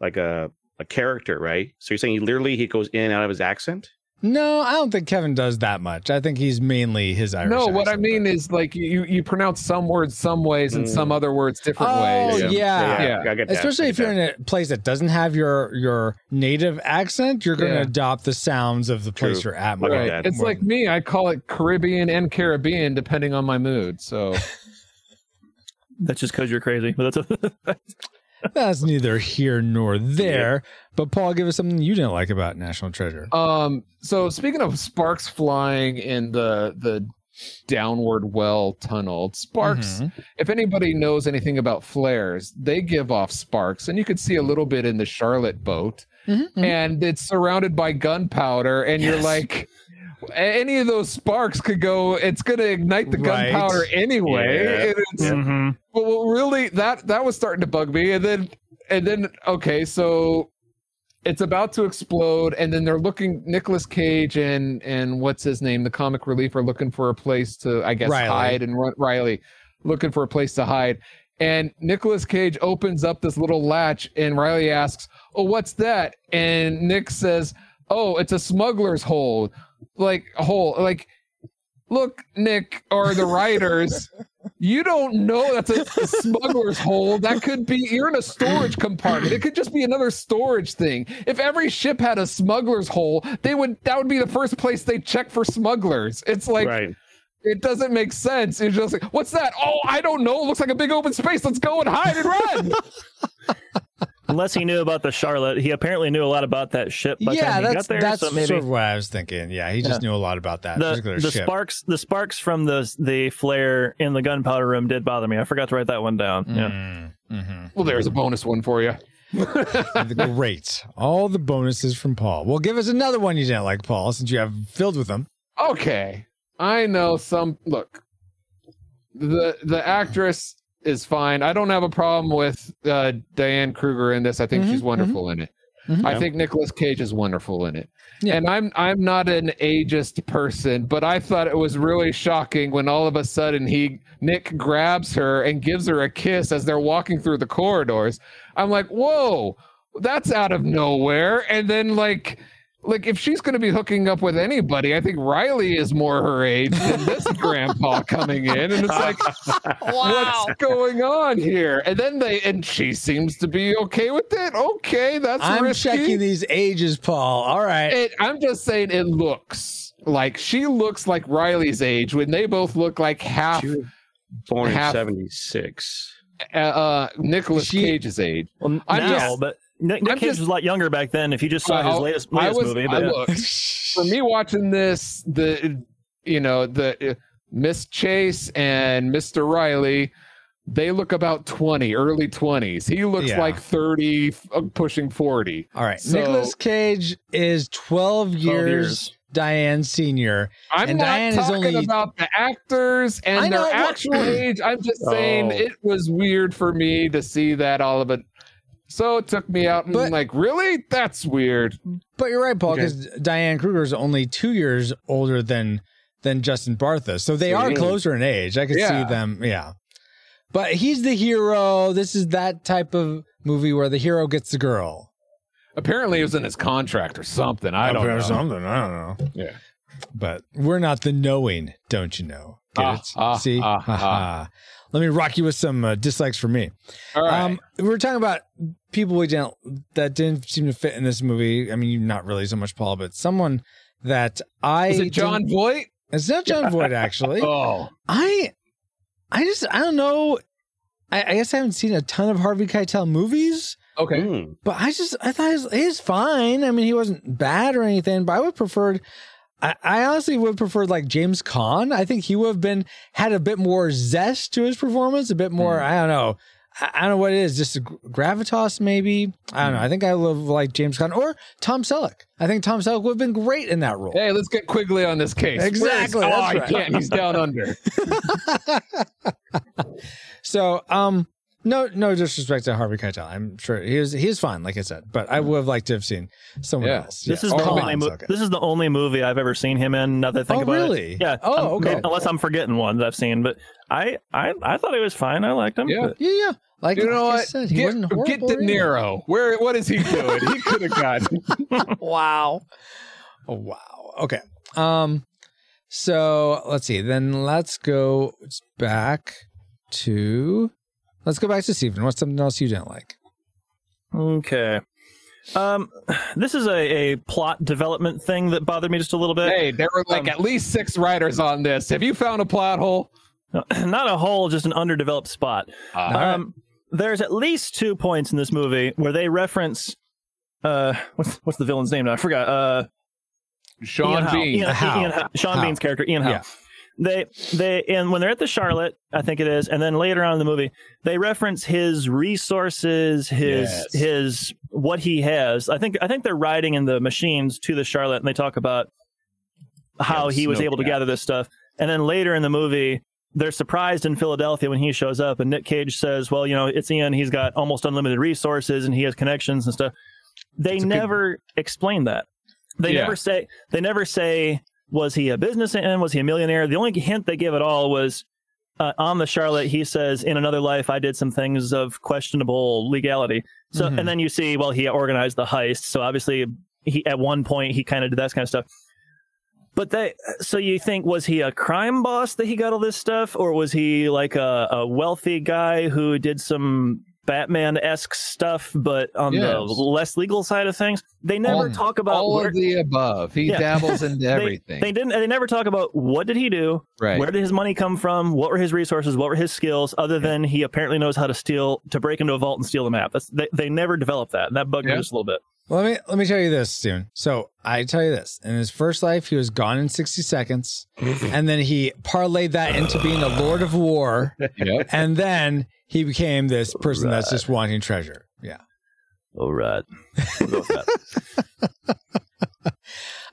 like a a character, right? So you're saying he literally he goes in and out of his accent? No, I don't think Kevin does that much. I think he's mainly his Irish. no, what I mean but- is like you you pronounce some words some ways and Mm. some other words different Oh, ways. yeah. Yeah. I get that. especially if you're that. in a place that doesn't have your your native accent, you're going to Yeah. adopt the sounds of the place True. you're at. More- Right. It's more like than- me. I call it Caribbean and Caribbean depending on my mood. So That's just because you're crazy. But that's that's neither here nor there. But Paul, give us something you didn't like about National Treasure. Um. So speaking of sparks flying in the the downward well tunnel, sparks. Mhm. If anybody knows anything about flares, they give off sparks, and you could see a little bit in the Charlotte boat, Mhm, mhm. and it's surrounded by gunpowder, and you're like. Any of those sparks could go. It's going to ignite the Right. gunpowder anyway. Yeah. and it's, Mhm. but really that that was starting to bug me and then and then okay so it's about to explode and then they're looking Nicolas Cage and and what's his name the comic relief are looking for a place to I guess Riley. hide and run, Riley looking for a place to hide and Nicolas Cage opens up this little latch and Riley asks oh what's that and Nick says oh it's a smuggler's hole like a hole like look Nick or the writers you don't know that's a, a smuggler's hole. That could be you're in a storage compartment. It could just be another storage thing. If every ship had a smuggler's hole, they would that would be the first place they check for smugglers. It's like right. it doesn't make sense. It's just like, what's that? Oh, I don't know. It looks like a big open space. Let's go and hide and run. Unless he knew about the Charlotte, he apparently knew a lot about that ship. By yeah, time he got there, that's so maybe sort of what I was thinking. Yeah, he just Yeah. knew a lot about that the, particular the ship. sparks the sparks from the the flare in the gunpowder room did bother me. I forgot to write that one down. Yeah. Mm, mhm. well, there's a bonus one for you. Great. All the bonuses from Paul. Well, give us another one you didn't like, Paul, since you have filled with them. Okay. I know some look. The the actress is fine. I don't have a problem with uh, Diane Kruger in this. I think Mhm, she's wonderful in it. Mhm. I think Nicolas Cage is wonderful in it. Yeah. And I'm I'm not an ageist person, but I thought it was really shocking when all of a sudden he Nick grabs her and gives her a kiss as they're walking through the corridors. I'm like, whoa, that's out of nowhere. And then like like if she's going to be hooking up with anybody, I think Riley is more her age than this grandpa coming in, and it's like, wow. what's going on here? And then they and she seems to be okay with it. Okay, that's I'm risky. checking these ages, Paul. All right. It, I'm just saying it looks like she looks like Riley's age when they both look like half She was born in '76. uh, uh Nicholas She- Cage's age. Well, I'm now, just- but Nick, Nick Cage just- was a lot younger back then. If you just saw his I- latest, I latest was, movie, but yeah. look, for me watching this, the you know the uh, Miss Chase and Mr. Riley, they look about twenty, early twenties. He looks Yeah. like thirty, uh, pushing forty. All right. So- Nicolas Cage is 12 years, years. Diane senior. I'm And not Diane is talking only- about the actors and know their what- actual age. I'm just saying Oh. it was weird for me to see that all of it. So it took me out and But- like, really? That's weird. But you're right, Paul, Okay. because Diane Kruger is only two years older than than Justin Bartha. So they are closer in age. I could Yeah. see them. Yeah. But he's the hero. This is that type of movie where the hero gets the girl. Apparently, it was in his contract or something. I don't know. Something. I don't know. Yeah. But we're not the knowing, don't you know? Get Ah, it? ah, See? ah, ha. Let me rock you with some uh, dislikes for me. All right. Um, we were talking about people we didn't that didn't seem to fit in this movie. I mean, you not really so much Paul, but someone that I Is it Jon Voight? It's not Jon Voight actually. Oh, I, I just I don't know. I, I guess I haven't seen a ton of Harvey Keitel movies, okay. Hmm. but I just I thought he was, he was fine. I mean, he wasn't bad or anything. But I would preferred. I, I honestly would prefer like James Caan. I think he would have been had a bit more zest to his performance, a bit more. I don't know. I, I don't know what it is. Just a gravitas, maybe. I don't know. I think I love like James Caan or Tom Selleck. I think Tom Selleck would have been great in that role. Hey, let's get Quigley on this case. Exactly, oh, right. I can't. He's down under. So, um, no, no disrespect to Harvey Keitel. I'm sure he was he's fine, like I said, but I would have liked to have seen someone Yeah. else. This Yeah. is Or the only mo- okay. this is the only movie I've ever seen him in. Now that I think Oh, about really? it, yeah. Oh, I'm- okay. Unless I'm forgetting one that I've seen, but I, I, I thought he was fine. I liked him. Yeah. but- yeah, yeah. Like, You know like I what? said, Get, get De or anything. Niro. Where? What is he doing? He could have gotten. wow. Oh, wow. Okay. Um. So let's see. Then let's go back to. Let's go back to Steven. What's something else you didn't like? Okay. Um, this is a, a plot development thing that bothered me just a little bit. hey, there were like Um, at least six writers on this. Have you found a plot hole? Not a hole, just an underdeveloped spot. Um, there's at least two points in this movie where they reference uh what's what's the villain's name now? I forgot. Uh Sean Ian Howe. Bean. Ian, Howe. Ian Howe. Sean Howe. Bean's character, Ian Howe. Yeah. They they and when they're at the Charlotte, I think it is, and then later on in the movie, they reference his resources, his Yes. his what he has. I think I think they're riding in the machines to the Charlotte, and they talk about how Yeah, he was snow able to gather this stuff. And then later in the movie, they're surprised in Philadelphia when he shows up, and Nick Cage says, "Well, you know, it's Ian. He's got almost unlimited resources, and he has connections and stuff." They a good- never explain that. They Yeah. never say. They never say was he a businessman? Was he a millionaire? The only hint they give at all was uh, on the Charlotte. He says, "In another life, I did some things of questionable legality." So, Mhm. and then you see, well, he organized the heist. So obviously, he at one point he kind of did that kind of stuff. But they, so you think was he a crime boss that he got all this stuff, or was he like a, a wealthy guy who did some Batman esque stuff, but on the less legal side of things? They never talk about all where, of the above. He Yeah. dabbles into everything. They didn't. They never talk about what did he do, right. where did his money come from, what were his resources, what were his skills, other than he apparently knows how to steal, to break into a vault and steal the map. That's they, they never developed that, and that bugged me just a little bit. Let me let me tell you this, Steven. So I tell you this: in his first life, he was gone in sixty seconds, and then he parlayed that into being a Lord of War, Yep. and then he became this person that's just wanting treasure. Yeah. All right.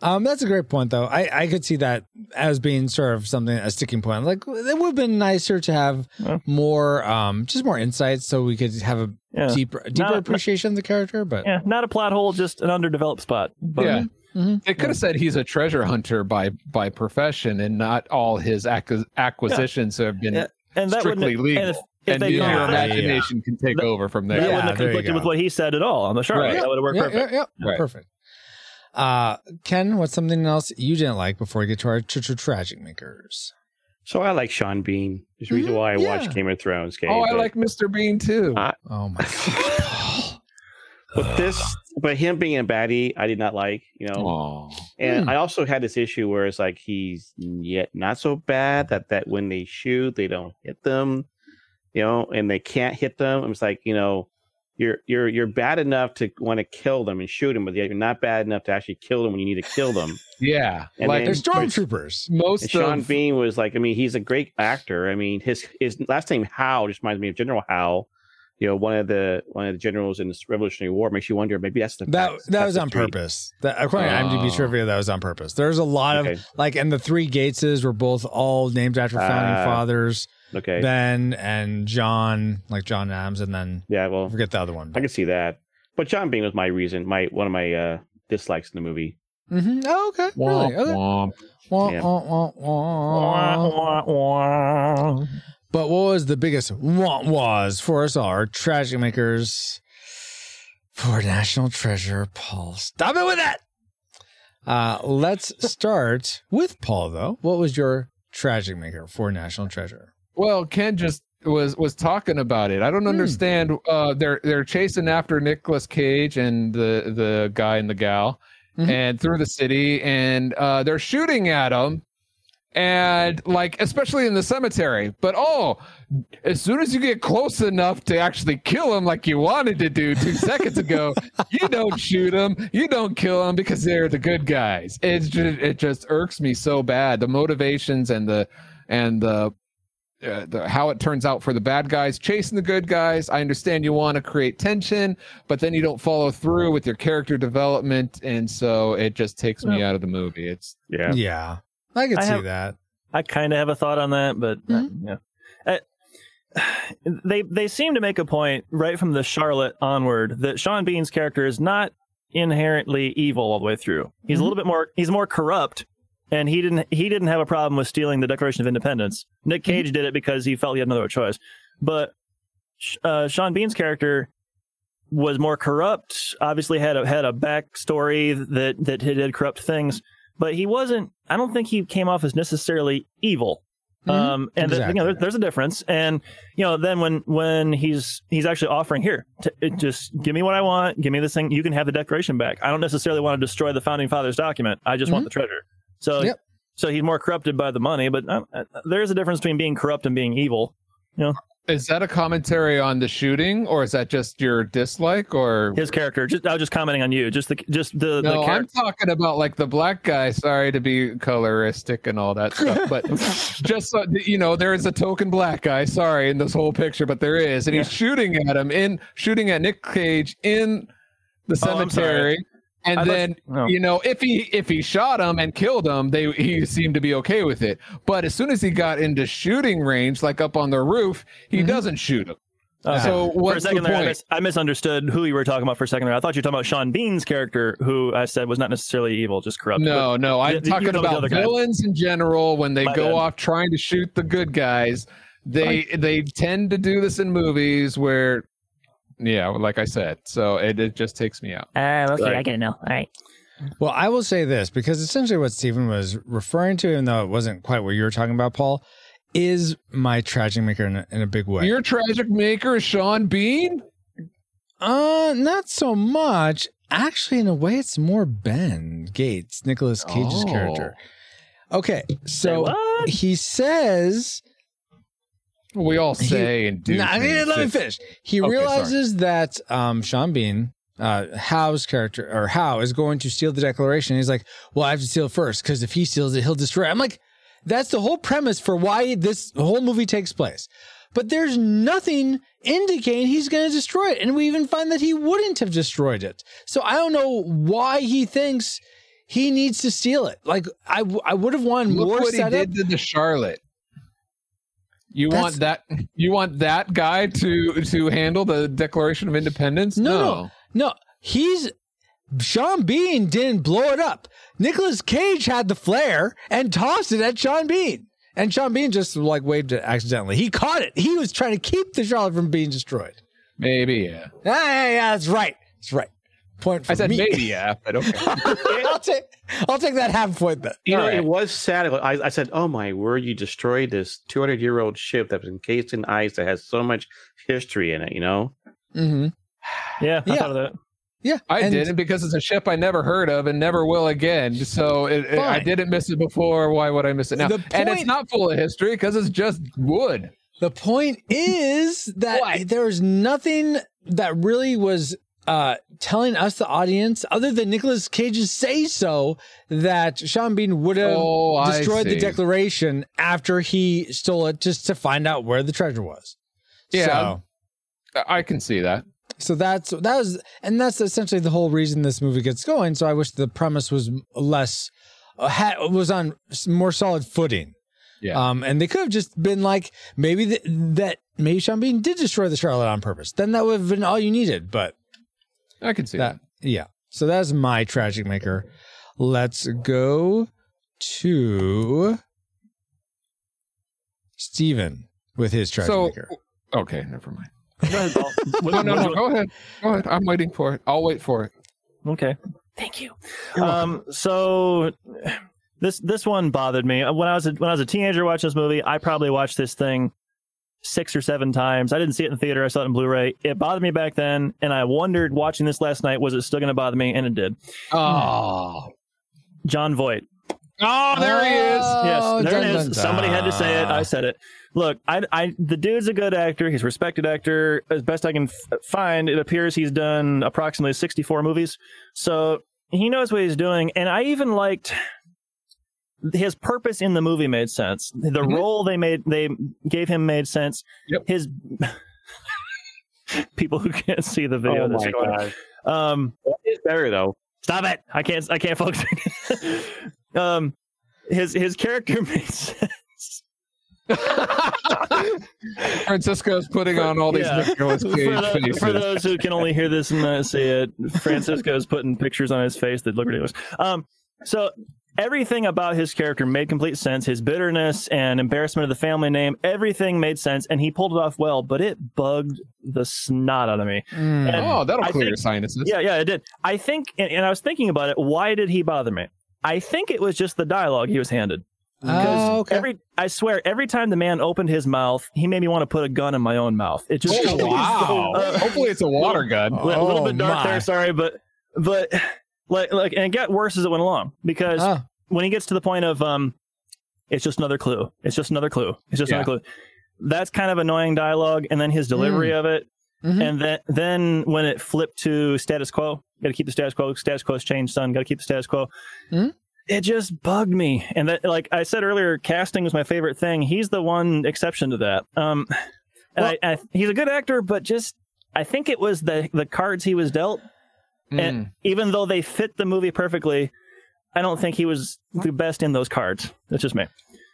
We'll go with that. Um, that's a great point, though. I, I could see that as being sort of something a sticking point. Like it would have been nicer to have Yeah. more, um, just more insights, so we could have a Yeah. deeper deeper Not- appreciation of the character. But Yeah, not a plot hole, just an underdeveloped spot. But Yeah. Mhm. They could have said he's a treasure hunter by by profession, and not all his acquis- acquisitions have been Yeah, and that strictly wouldn't legal. and if, if and they your Yeah, imagination can take That- over from that there. Yeah, wouldn't have conflicted with what he said at all on the Charlotte. Right. That would have worked yeah, perfect. yeah, yeah. Right. perfect. Uh, Ken, what's something else you didn't like before we get to our tr- tr- tragic makers? So I like Sean Bean. There's a reason Mhm, why I yeah. watched Game of Thrones. Okay, oh, I like Mr. Bean too. Uh, Oh my god! But this, but him being a baddie, I did not like. You know, Aw. and Hmm. I also had this issue where it's like he's yet not so bad that that when they shoot, they don't hit them. You know, and they can't hit them. It's like you know, you're you're you're bad enough to want to kill them and shoot them, but yet you're not bad enough to actually kill them when you need to kill them. Yeah, And like They're stormtroopers. Most Sean Bean was like, I mean, he's a great actor. I mean, his his last name Howe just reminds me of General Howe. You know, one of the one of the generals in the Revolutionary War makes you wonder maybe that's the That that was on street. purpose. That according to IMDb Oh. trivia, that was on purpose. There's a lot Okay. of like, and the three Gateses were both all named after founding Ah, fathers. Okay, Ben and John, like John Adams, and then yeah, I well, forget the other one. I can see that. But John Bean was my reason, my one of my uh dislikes in the movie. Mm-hmm. Oh, okay. womp, Really? Okay. womp. Wah, Yeah. Wah, wah, wah. But what was the biggest want was for us all, our tragic makers for National Treasure, Paul? Stop it with that. Uh, let's start with Paul, though. What was your tragic maker for National Treasure? Well, Ken just was was talking about it. I don't understand. Uh, they're they're chasing after Nicolas Cage and the the guy and the gal, Mhm. and through the city, and uh, they're shooting at them, and like especially in the cemetery. But oh, as soon as you get close enough to actually kill them, like you wanted to do two seconds ago, you don't shoot them, you don't kill them because they're the good guys. It's just it just irks me so bad. The motivations and the and the uh, the, how it turns out for the bad guys chasing the good guys. I understand you want to create tension, but then you don't follow through with your character development, and so it just takes me out of the movie. It's Yeah, Yeah, I can I see have- that. I kind of have a thought on that, but uh, yeah. Uh, they they seem to make a point right from the Charlotte onward that Sean Bean's character is not inherently evil all the way through. He's a little bit more he's more corrupt and he didn't he didn't have a problem with stealing the Declaration of Independence. Nick Cage did it because he felt he had no other choice. But uh, Sean Bean's character was more corrupt. Obviously had a had a backstory that that he did corrupt things, but he wasn't. I don't think he came off as necessarily evil. Mhm. Um, and the- you know, there, there's a difference. And you know, then when when he's he's actually offering here, to, it just give me what I want, give me this thing. You can have the Declaration back. I don't necessarily want to destroy the founding fathers document. I just want the treasure. So Yep. so he's more corrupted by the money. But uh, uh, there is a difference between being corrupt and being evil. You know. is that a commentary on the shooting, or is that just your dislike, or His character. Just I was just commenting on you. Just the just the, no? the I'm talking about like the black guy. Sorry to be coloristic and all that stuff, but just so you know, there is a token black guy. Sorry, in this whole picture, but there is, and he's shooting at him in shooting at Nick Cage in the Oh, cemetery. And I then oh. you know if he if he shot him and killed him, they he seemed to be okay with it. But as soon as he got into shooting range, like up on the roof, he mm-hmm. doesn't shoot him. Okay. So for a second the there, I, mis- I misunderstood who you were talking about for a second there. I thought you were talking about Sean Bean's character, who I said was not necessarily evil, just corrupt. No, no, I'm you talking about other guy. villains in general. When they My go bad. off trying to shoot the good guys, they they tend to do this in movies where, yeah, like I said. So it, it just takes me out. Uh, okay, Right. I get it now. All right. Well, I will say this because essentially what Stephen was referring to, even though it wasn't quite what you were talking about, Paul, is my tragic maker in a, in a big way. Your tragic maker is Sean Bean. Uh, not so much. Actually, in a way, it's more Ben Gates, Nicolas Cage's Oh. character. Okay, so he says. We all He- say and do. Nah, I mean, let me finish. He Okay, realizes that um, Sean Bean, uh, Howe's character or Howe is going to steal the Declaration. He's like, "Well, I have to steal it first because if he steals it, he'll destroy." it. I'm like, that's the whole premise for why this whole movie takes place. but there's nothing indicating he's going to destroy it. And we even find that he wouldn't have destroyed it. So I don't know why he thinks he needs to steal it. Like I, I would have wanted Look more what he setup. did to the Charlotte. You That's- want that? You want that guy to to handle the Declaration of Independence? No, no, no. He's Sean Bean didn't blow it up. Nicolas Cage had the flare and tossed it at Sean Bean. And Sean Bean just like waved it accidentally. He caught it. He was trying to keep the Charlotte from being destroyed. maybe yeah. Ah, yeah, yeah, that's right. That's right. Point for I said me. maybe yeah, but okay. I'll take I'll take that half point then. You know, All right. it was sad. I, I said, "Oh my word! You destroyed this 200 year old ship that was encased in ice that has so much history in it." You know, Mm-hmm. Yeah, I Yeah. thought of that. Yeah. I and- didn't because it's a ship I never heard of and never will again. So it, it- I didn't miss it before. Why would I miss it now? And it's not full of history because it's just wood. The point is that there's nothing that really was uh, telling us, the audience, other than Nicolas Cage's say so, that Sean Bean would have Oh, destroyed the. Declaration after he stole it just to find out where the treasure was. Yeah. So, I can see that. so that's that was, and that's essentially the whole reason this movie gets going. So I wish the premise was less uh, had was on more solid footing. Yeah. Um, and they could have just been like, maybe th- that maybe Sean Bean did destroy the Charlotte on purpose. Then that would have been all you needed. But I can see that. that, yeah. So that's my tragic maker. Let's go to Steven with his tragic So, maker. okay, never mind. Go ahead, No, no, no. Go ahead. Go ahead. I'm waiting for it. I'll wait for it. Okay. Thank you. Um, so this this one bothered me when I was a, when I was a teenager watching this movie. I probably watched this thing six or seven times. I didn't see it in the theater. I saw it in Blu-ray. It bothered me back then, and I wondered watching this last night was it still going to bother me, and it did. Oh. Jon Voight. Oh, there he is. Oh, yes, Oh, there dun, it is. dun, Somebody had to say it. I said it. Look, I, I, the dude's a good actor. He's a respected actor. As best I can f- find, it appears he's done approximately 64 movies. So he knows what he's doing. And I even liked his purpose in the movie made sense. The Mhm. role they made, they gave him made sense. Yep. His people who can't see the video. oh that's my going god, Um, it's better though. Stop it! I can't. I can't focus. um, his his character makes sense. Francisco's putting on all these Yeah. Nicolas For, Cage tho- faces. for those who can only hear this and not see it, Francisco's putting pictures on his face that look ridiculous. Um, so everything about his character made complete sense. His bitterness and embarrassment of the family name, everything made sense, and he pulled it off well. But it bugged the snot out of me. Mm. Oh, that'll I clear your think- sinuses. Yeah, yeah, it did. I think, and, and I was thinking about it. Why did he bother me? I think it was just the dialogue he was handed. Because Oh, okay. every, I swear, every time the man opened his mouth, he made me want to put a gun in my own mouth. It just Oh, wow. Uh, Hopefully it's a water gun. a little, little Oh, bit dark my. there, sorry, but but like like, and it got worse as it went along because Oh. When he gets to the point of um, it's just another clue. It's just another clue. It's just Yeah. another clue. That's kind of annoying dialogue, and then his delivery of it, Mhm. and then then when it flipped to status quo, got to keep the status quo. Status quo's changed, son. Got to keep the status quo. Mhm. It just bugged me, and that, like I said earlier, casting was my favorite thing. He's the one exception to that. Um, and Well- I, I, he's a good actor, but just I think it was the the cards he was dealt, Mm. and even though they fit the movie perfectly, I don't think he was the best in those cards. That's just me.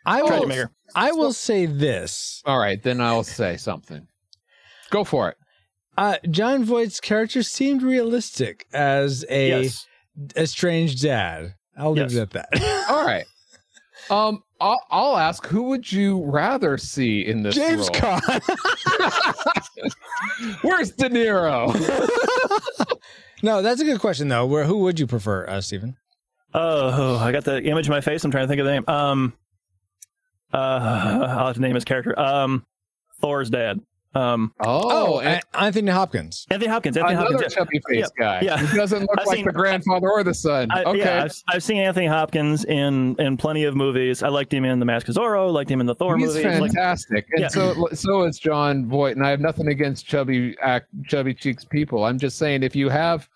I Tragic will. maker. I will say this. All right, then I'll say something. Go for it. Uh, Jon Voight's character seemed realistic as a Yes. estranged dad. I'll leave Yes. it at that. All right. Um, I'll, I'll ask, who would you rather see in this James role? Caan. Where's De Niro? no, that's a good question though. Where who would you prefer, uh, Stephen? Oh, I got the image in my face. I'm trying to think of the name. Um, uh, I'll have to name his character. Um, Thor's dad. Um, Oh, A- Anthony Hopkins. Anthony Hopkins. Anthony another Hopkins. yeah. chubby face guy. yeah. He doesn't look I've like seen- the grandfather or the son. I, okay. Yeah, I've, I've seen Anthony Hopkins in in plenty of movies. I liked him in The Mask of Zorro. Liked him in the Thor He's movies. Like, fantastic, and Yeah. so so is Jon Voight. And I have nothing against chubby act, chubby cheeks people. I'm just saying, if you have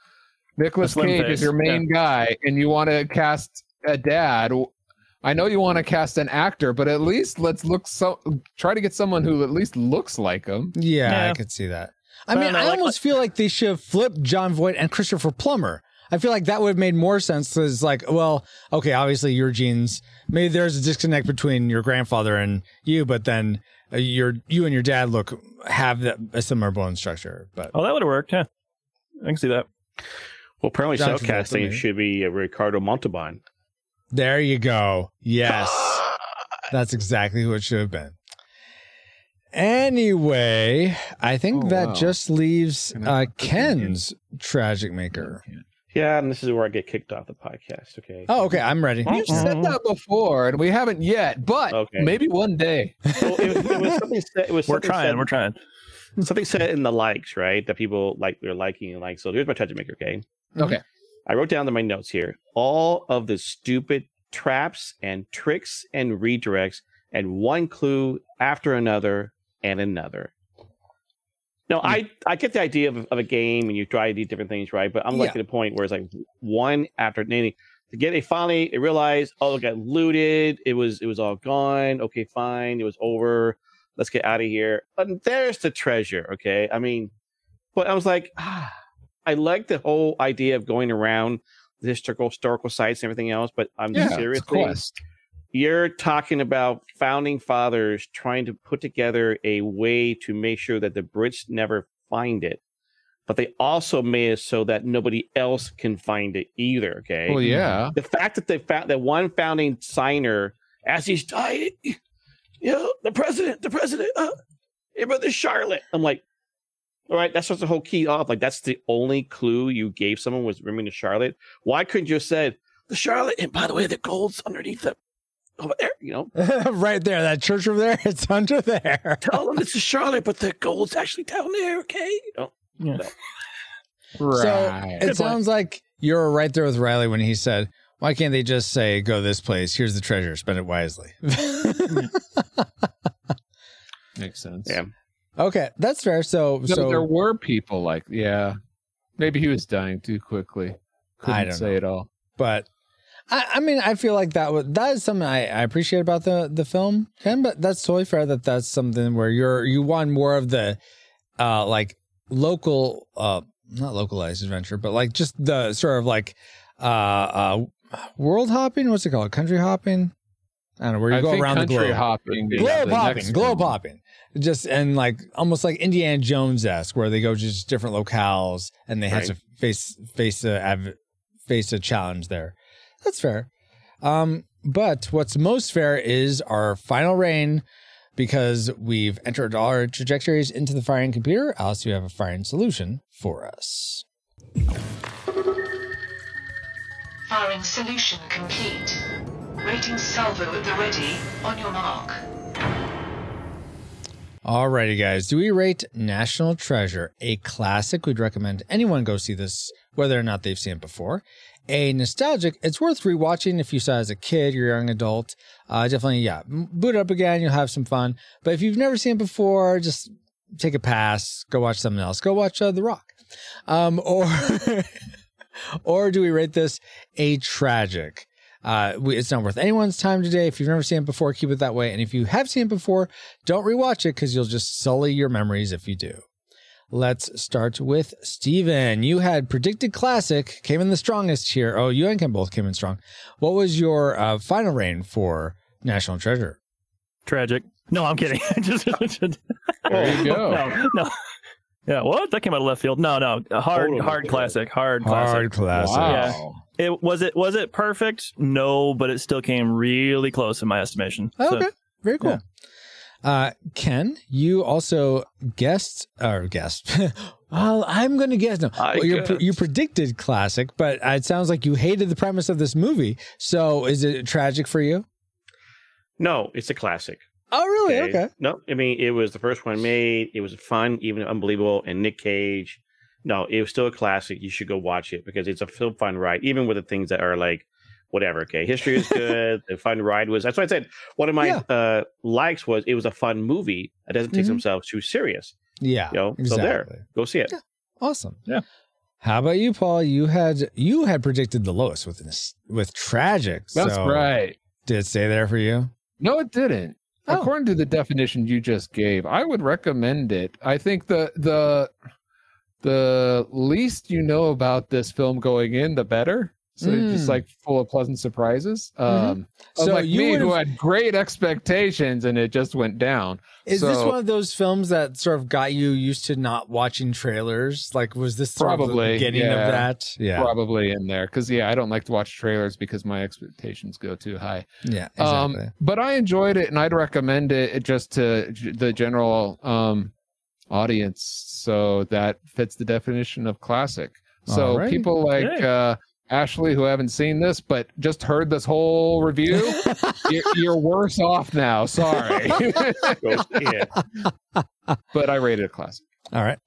Nicolas slim Cage face, as your main guy, and you want to cast a dad, I know you want to cast an actor, but at least let's look so try to get someone who at least looks like him. Yeah, I could see that. I I mean, don't I like- almost feel like they should have flipped Jon Voight and Christopher Plummer. I feel like that would have made more sense because, like, well, okay, obviously your genes, maybe there's a disconnect between your grandfather and you, but then uh, your you and your dad look have that, a similar bone structure. But Oh, that would have worked. Yeah, I can see that. Well, apparently, John Travolta, casting maybe. should be uh, Ricardo Montalban. there you go. Yes, that's exactly who it should have been. Anyway, I think Oh, that wow. just leaves uh, put them in? Ken's tragic maker. Yeah, and this is where I get kicked off the podcast. Okay. Oh, okay, I'm ready. You've said that before, and we haven't yet, but Okay. maybe one day. Well, it, it was something. Said, it was We're something trying. Said, We're trying. Something said in the likes, right? That people like they're liking and like. So here's my tragic maker. Okay. Okay. I wrote down in my notes here all of the stupid traps and tricks and redirects and one clue after another and another. No, I, I get the idea of, of a game and you try these different things, right? But I'm like Yeah. at a point where it's like one after many to get it finally they realized, oh, it got looted, it was it was all gone. Okay, fine, it was over. Let's get out of here. And there's the treasure. Okay. I mean, but I was like, ah, I like the whole idea of going around the historical historical sites and everything else, but I'm Yeah, seriously you're talking about founding fathers trying to put together a way to make sure that the Brits never find it, but they also made it so that nobody else can find it either. Okay. Well, yeah. The fact that they found that one founding signer, as he's dying, you know, the president, the president, uh, hey, brother Charlotte. I'm like, all right, that's just the whole key off. Like, that's the only clue you gave someone was remembering the Charlotte. Why couldn't you have said the Charlotte? And by the way, the gold's underneath the over there. You know, right there, that church over there, it's under there. tell them it's a Charlotte, but the gold's actually down there. Okay. You know, Yeah. Right. So it sounds like you're right there with Riley when he said, "Why can't they just say go this place? Here's the treasure. Spend it wisely." Makes sense. Yeah. okay, that's fair. So, No, so there were people like, yeah. Maybe he was dying too quickly. Couldn't I don't say know. it all. but I, I mean, I feel like that was that is something I, I appreciate about the the film, Ken. But that's totally fair. That that's something where you're you want more of the uh like local uh not localized adventure, but like just the sort of like uh uh world hopping. What's it called? Country hopping. I don't know where you I go around the globe. hopping. globe hopping, globe hopping. Just and like almost like Indiana Jones esque, where they go to just different locales and they have to face face a av- face a challenge there. That's fair. Um, but what's most fair is our final reign because we've entered all our trajectories into the firing computer. Alice, you have a firing solution for us. Firing solution complete. Rating salvo at the ready. On your mark. Alrighty, guys. Do we rate National Treasure a classic? We'd recommend anyone go see this, whether or not they've seen it before. A nostalgic, it's worth rewatching if you saw it as a kid or young adult. Uh, definitely, yeah, boot it up again. You'll have some fun. But if you've never seen it before, just take a pass. Go watch something else. Go watch uh, The Rock. Um, or, or do we rate this a tragic? Uh, we, it's not worth anyone's time today. If you've never seen it before, keep it that way. And if you have seen it before, don't rewatch it because you'll just sully your memories if you do. Let's start with Steven. You had predicted classic, came in the strongest here. Oh, you and Ken both came in strong. What was your uh, final reign for National Treasure? Tragic. No, I'm kidding. Just- There you go. no, no. Yeah, what? That came out of left field. No, no. A hard, Totally. hard classic. Hard classic. Hard classic. Wow. It was it was it perfect? No, but it still came really close in my estimation. So, Okay, very cool. Uh, Ken, you also guessed or guessed. well, I'm going to guess. No, well, you're, guessed. you predicted classic, but it sounds like you hated the premise of this movie. So, is it tragic for you? No, it's a classic. Oh, really? Okay. No, I mean it was the first one made. It was fun, even unbelievable. And Nick Cage. No, it was still a classic. You should go watch it because it's a still fun ride, even with the things that are like whatever. Okay, history is good. the fun ride was. That's why I said one of my Yeah. uh, likes was it was a fun movie. that doesn't take Mhm. themselves too serious. Yeah. You know, so there, go see it. Awesome. Yeah. How about you, Paul? You had you had predicted the lowest with this with tragic. That's so right. Did it stay there for you? No, it didn't. Oh. According to the definition you just gave, I would recommend it. I think the the the least you know about this film going in, the better. So you're just Mm. like full of pleasant surprises. Mhm. Um, So so like you me, who had great expectations, and it just went down. Is this one of those films that sort of got you used to not watching trailers? Like, was this sort of the Probably, beginning yeah. of that? Yeah, Probably in there because yeah, I don't like to watch trailers because my expectations go too high. yeah, Um, exactly. but I enjoyed it, and I'd recommend it just to the general um, audience. So that fits the definition of classic. So Alright. people like Yay. uh, Ashley who haven't seen this but just heard this whole review, you're, you're worse off now. Sorry, yeah. but I rated it classic. All right.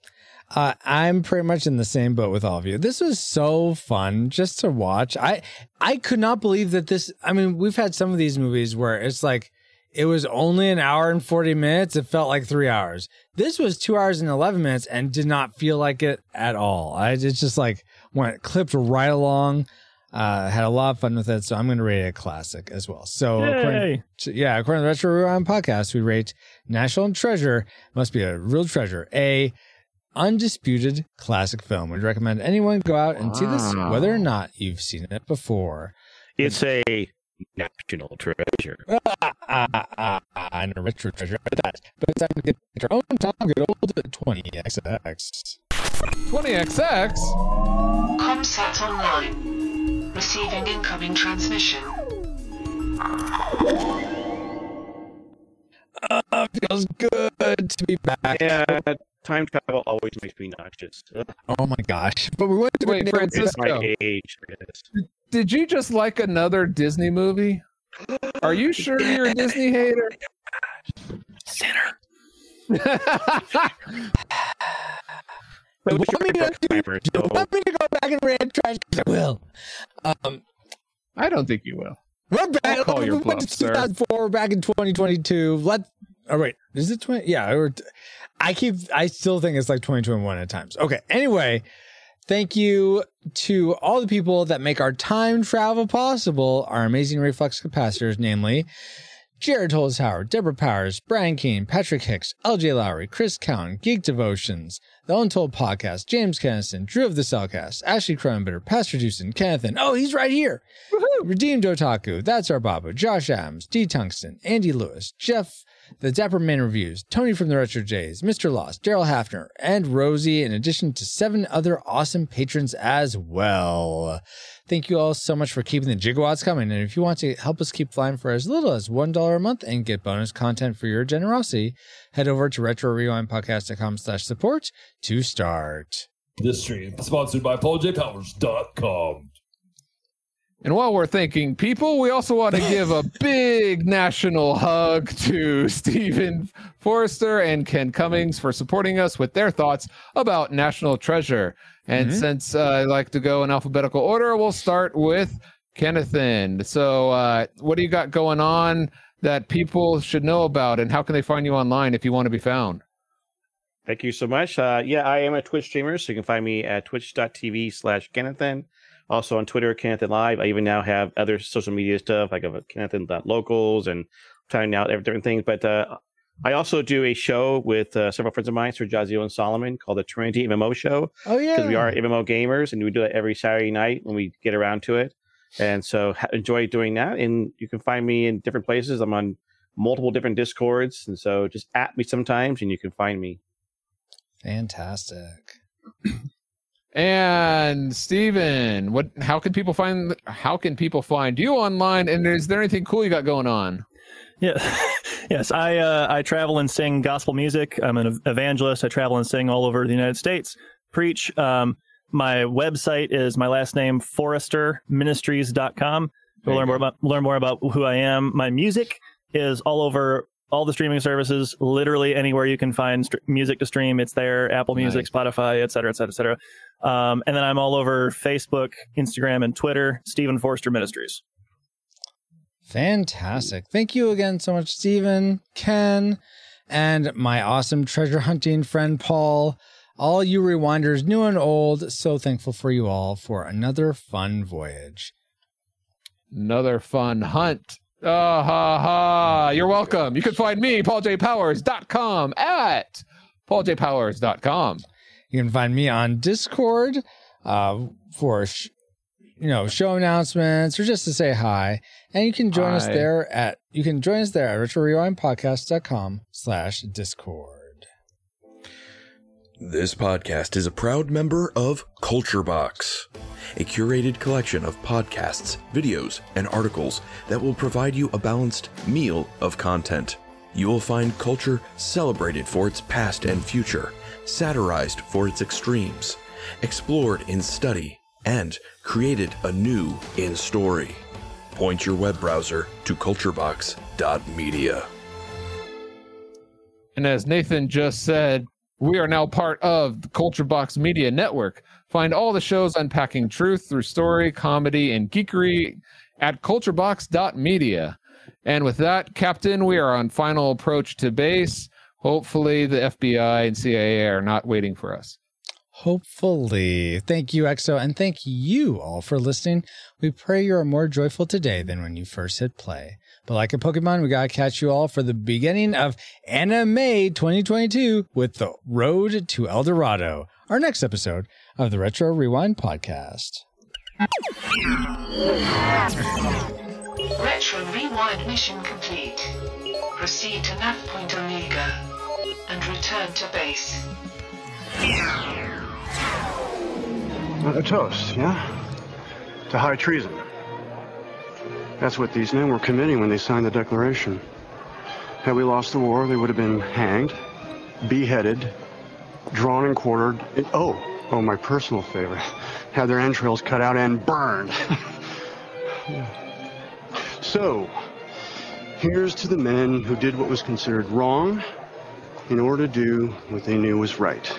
Uh, I'm pretty much in the same boat with all of you. This was so fun just to watch. I I could not believe that this. I mean, we've had some of these movies where it's like it was only an hour and 40 minutes. It felt like three hours. This was two hours and 11 minutes and did not feel like it at all. I it's just like went clipped right along. Uh, had a lot of fun with it, so I'm going to rate it a classic as well. So, according to- yeah, according to the Retro Rewind podcast, we rate National Treasure must be a real treasure, a undisputed classic film. We'd recommend anyone go out and see this, whether or not you've seen it before. It's a national treasure. Ah, ah, ah, ah, and a retro treasure at that. But it's time to get our own time, good old at 20XX. 20XX. Comsat online. Receiving incoming transmission. Uh, feels good to be back. Yeah, time travel always makes me nauseous. Ugh, Oh my gosh. But we went to Wait, Francisco. my age. I. Did you just like another Disney movie? Are you sure you're a Disney hater? Sinner. But You we want me to remember, do you want me to go back and rant trash? I will. Um, I don't think you will. We're back. I'll call your we went to bluff, sir. 2004. We're back in 2022. Let. Oh wait, is it 20? Yeah, we're, I keep. I still think it's like 2021 at times. Okay. Anyway, thank you to all the people that make our time travel possible. Our amazing reflex capacitors, namely. Jared Holz Howard, Deborah Powers, Brian Keane, Patrick Hicks, LJ Lowry, Chris Cowan, Geek Devotions, The Untold Podcast, James Kennison, Drew of the Cellcast, Ashley Cronenbitter, Pastor Dewson, Kenneth, and oh, he's right here. Redeemed Otaku, That's Our Babu, Josh Adams, D Tungsten, Andy Lewis, Jeff, The Dapper Man Reviews, Tony from the Retro Jays, Mr. Lost, Daryl Hafner, and Rosie, in addition to seven other awesome patrons as well. Thank you all so much for keeping the gigawatts coming. And if you want to help us keep flying for as little as $1 a month and get bonus content for your generosity, head over to retrorewindpodcast.com slash support to start. This stream is sponsored by PaulJPowers.com. And while we're thanking people, we also want to give a big national hug to Stephen Forrester and Ken Cummings for supporting us with their thoughts about National Treasure. And since uh, I like to go in alphabetical order, we'll start with Kennethan. So, uh, what do you got going on that people should know about, and how can they find you online if you want to be found? Thank you so much. Uh, yeah, I am a Twitch streamer, so you can find me at twitch.tv slash Kennethan. Also on Twitter, Kennethan Live. I even now have other social media stuff, like of Kennethan.locals and trying out every different things. But uh, I also do a show with uh, several friends of mine, Sir Jazio and Solomon, called the Trinity MMO Show. Oh, yeah. Because we are MMO gamers, and we do it every Saturday night when we get around to it. And so ha- enjoy doing that. And you can find me in different places. I'm on multiple different Discords. And so just at me sometimes, and you can find me. Fantastic. And Steven, what how can people find how can people find you online and is there anything cool you got going on? Yeah, yes. I uh, I travel and sing gospel music. I'm an evangelist. I travel and sing all over the United States. Preach. Um, my website is my last name forresterministries.com. You'll learn more about learn more about who I am. My music is all over all the streaming services. Literally anywhere you can find st- music to stream, it's there. Apple Music, Spotify, et cetera, et cetera, et cetera. Um, and then I'm all over Facebook, Instagram, and Twitter. Stephen Forrester Ministries. Fantastic. Thank you again so much, Stephen, Ken, and my awesome treasure hunting friend, Paul. All you rewinders, new and old, so thankful for you all for another fun voyage. Another fun hunt. Uh, ha, ha. You're welcome. You can find me, pauljpowers.com, at pauljpowers.com. You can find me on Discord uh, for sh- you know show announcements or just to say hi. And you can join us there at you can join us there at retrorewindpodcast.com slash discord. This podcast is a proud member of Culture Box, a curated collection of podcasts, videos, and articles that will provide you a balanced meal of content. You will find culture celebrated for its past and future, satirized for its extremes, explored in study, and created anew in story. Point your web browser to culturebox.media. And as Nathan just said, we are now part of the Culture Box Media Network. Find all the shows unpacking truth through story, comedy, and geekery at culturebox.media. And with that, Captain, we are on final approach to base. Hopefully, the FBI and CIA are not waiting for us. Hopefully. Thank you, EXO, and thank you all for listening. We pray you are more joyful today than when you first hit play. But like a Pokemon, we gotta catch you all for the beginning of Anime 2022 with the Road to El Dorado, our next episode of the Retro Rewind podcast. Retro Rewind mission complete. Proceed to nav point Omega and return to base. Uh, A toast, yeah? To high treason. That's what these men were committing when they signed the Declaration. Had we lost the war, they would have been hanged, beheaded, drawn and quartered, oh, oh, my personal favorite, had their entrails cut out and burned. so, here's to the men who did what was considered wrong in order to do what they knew was right.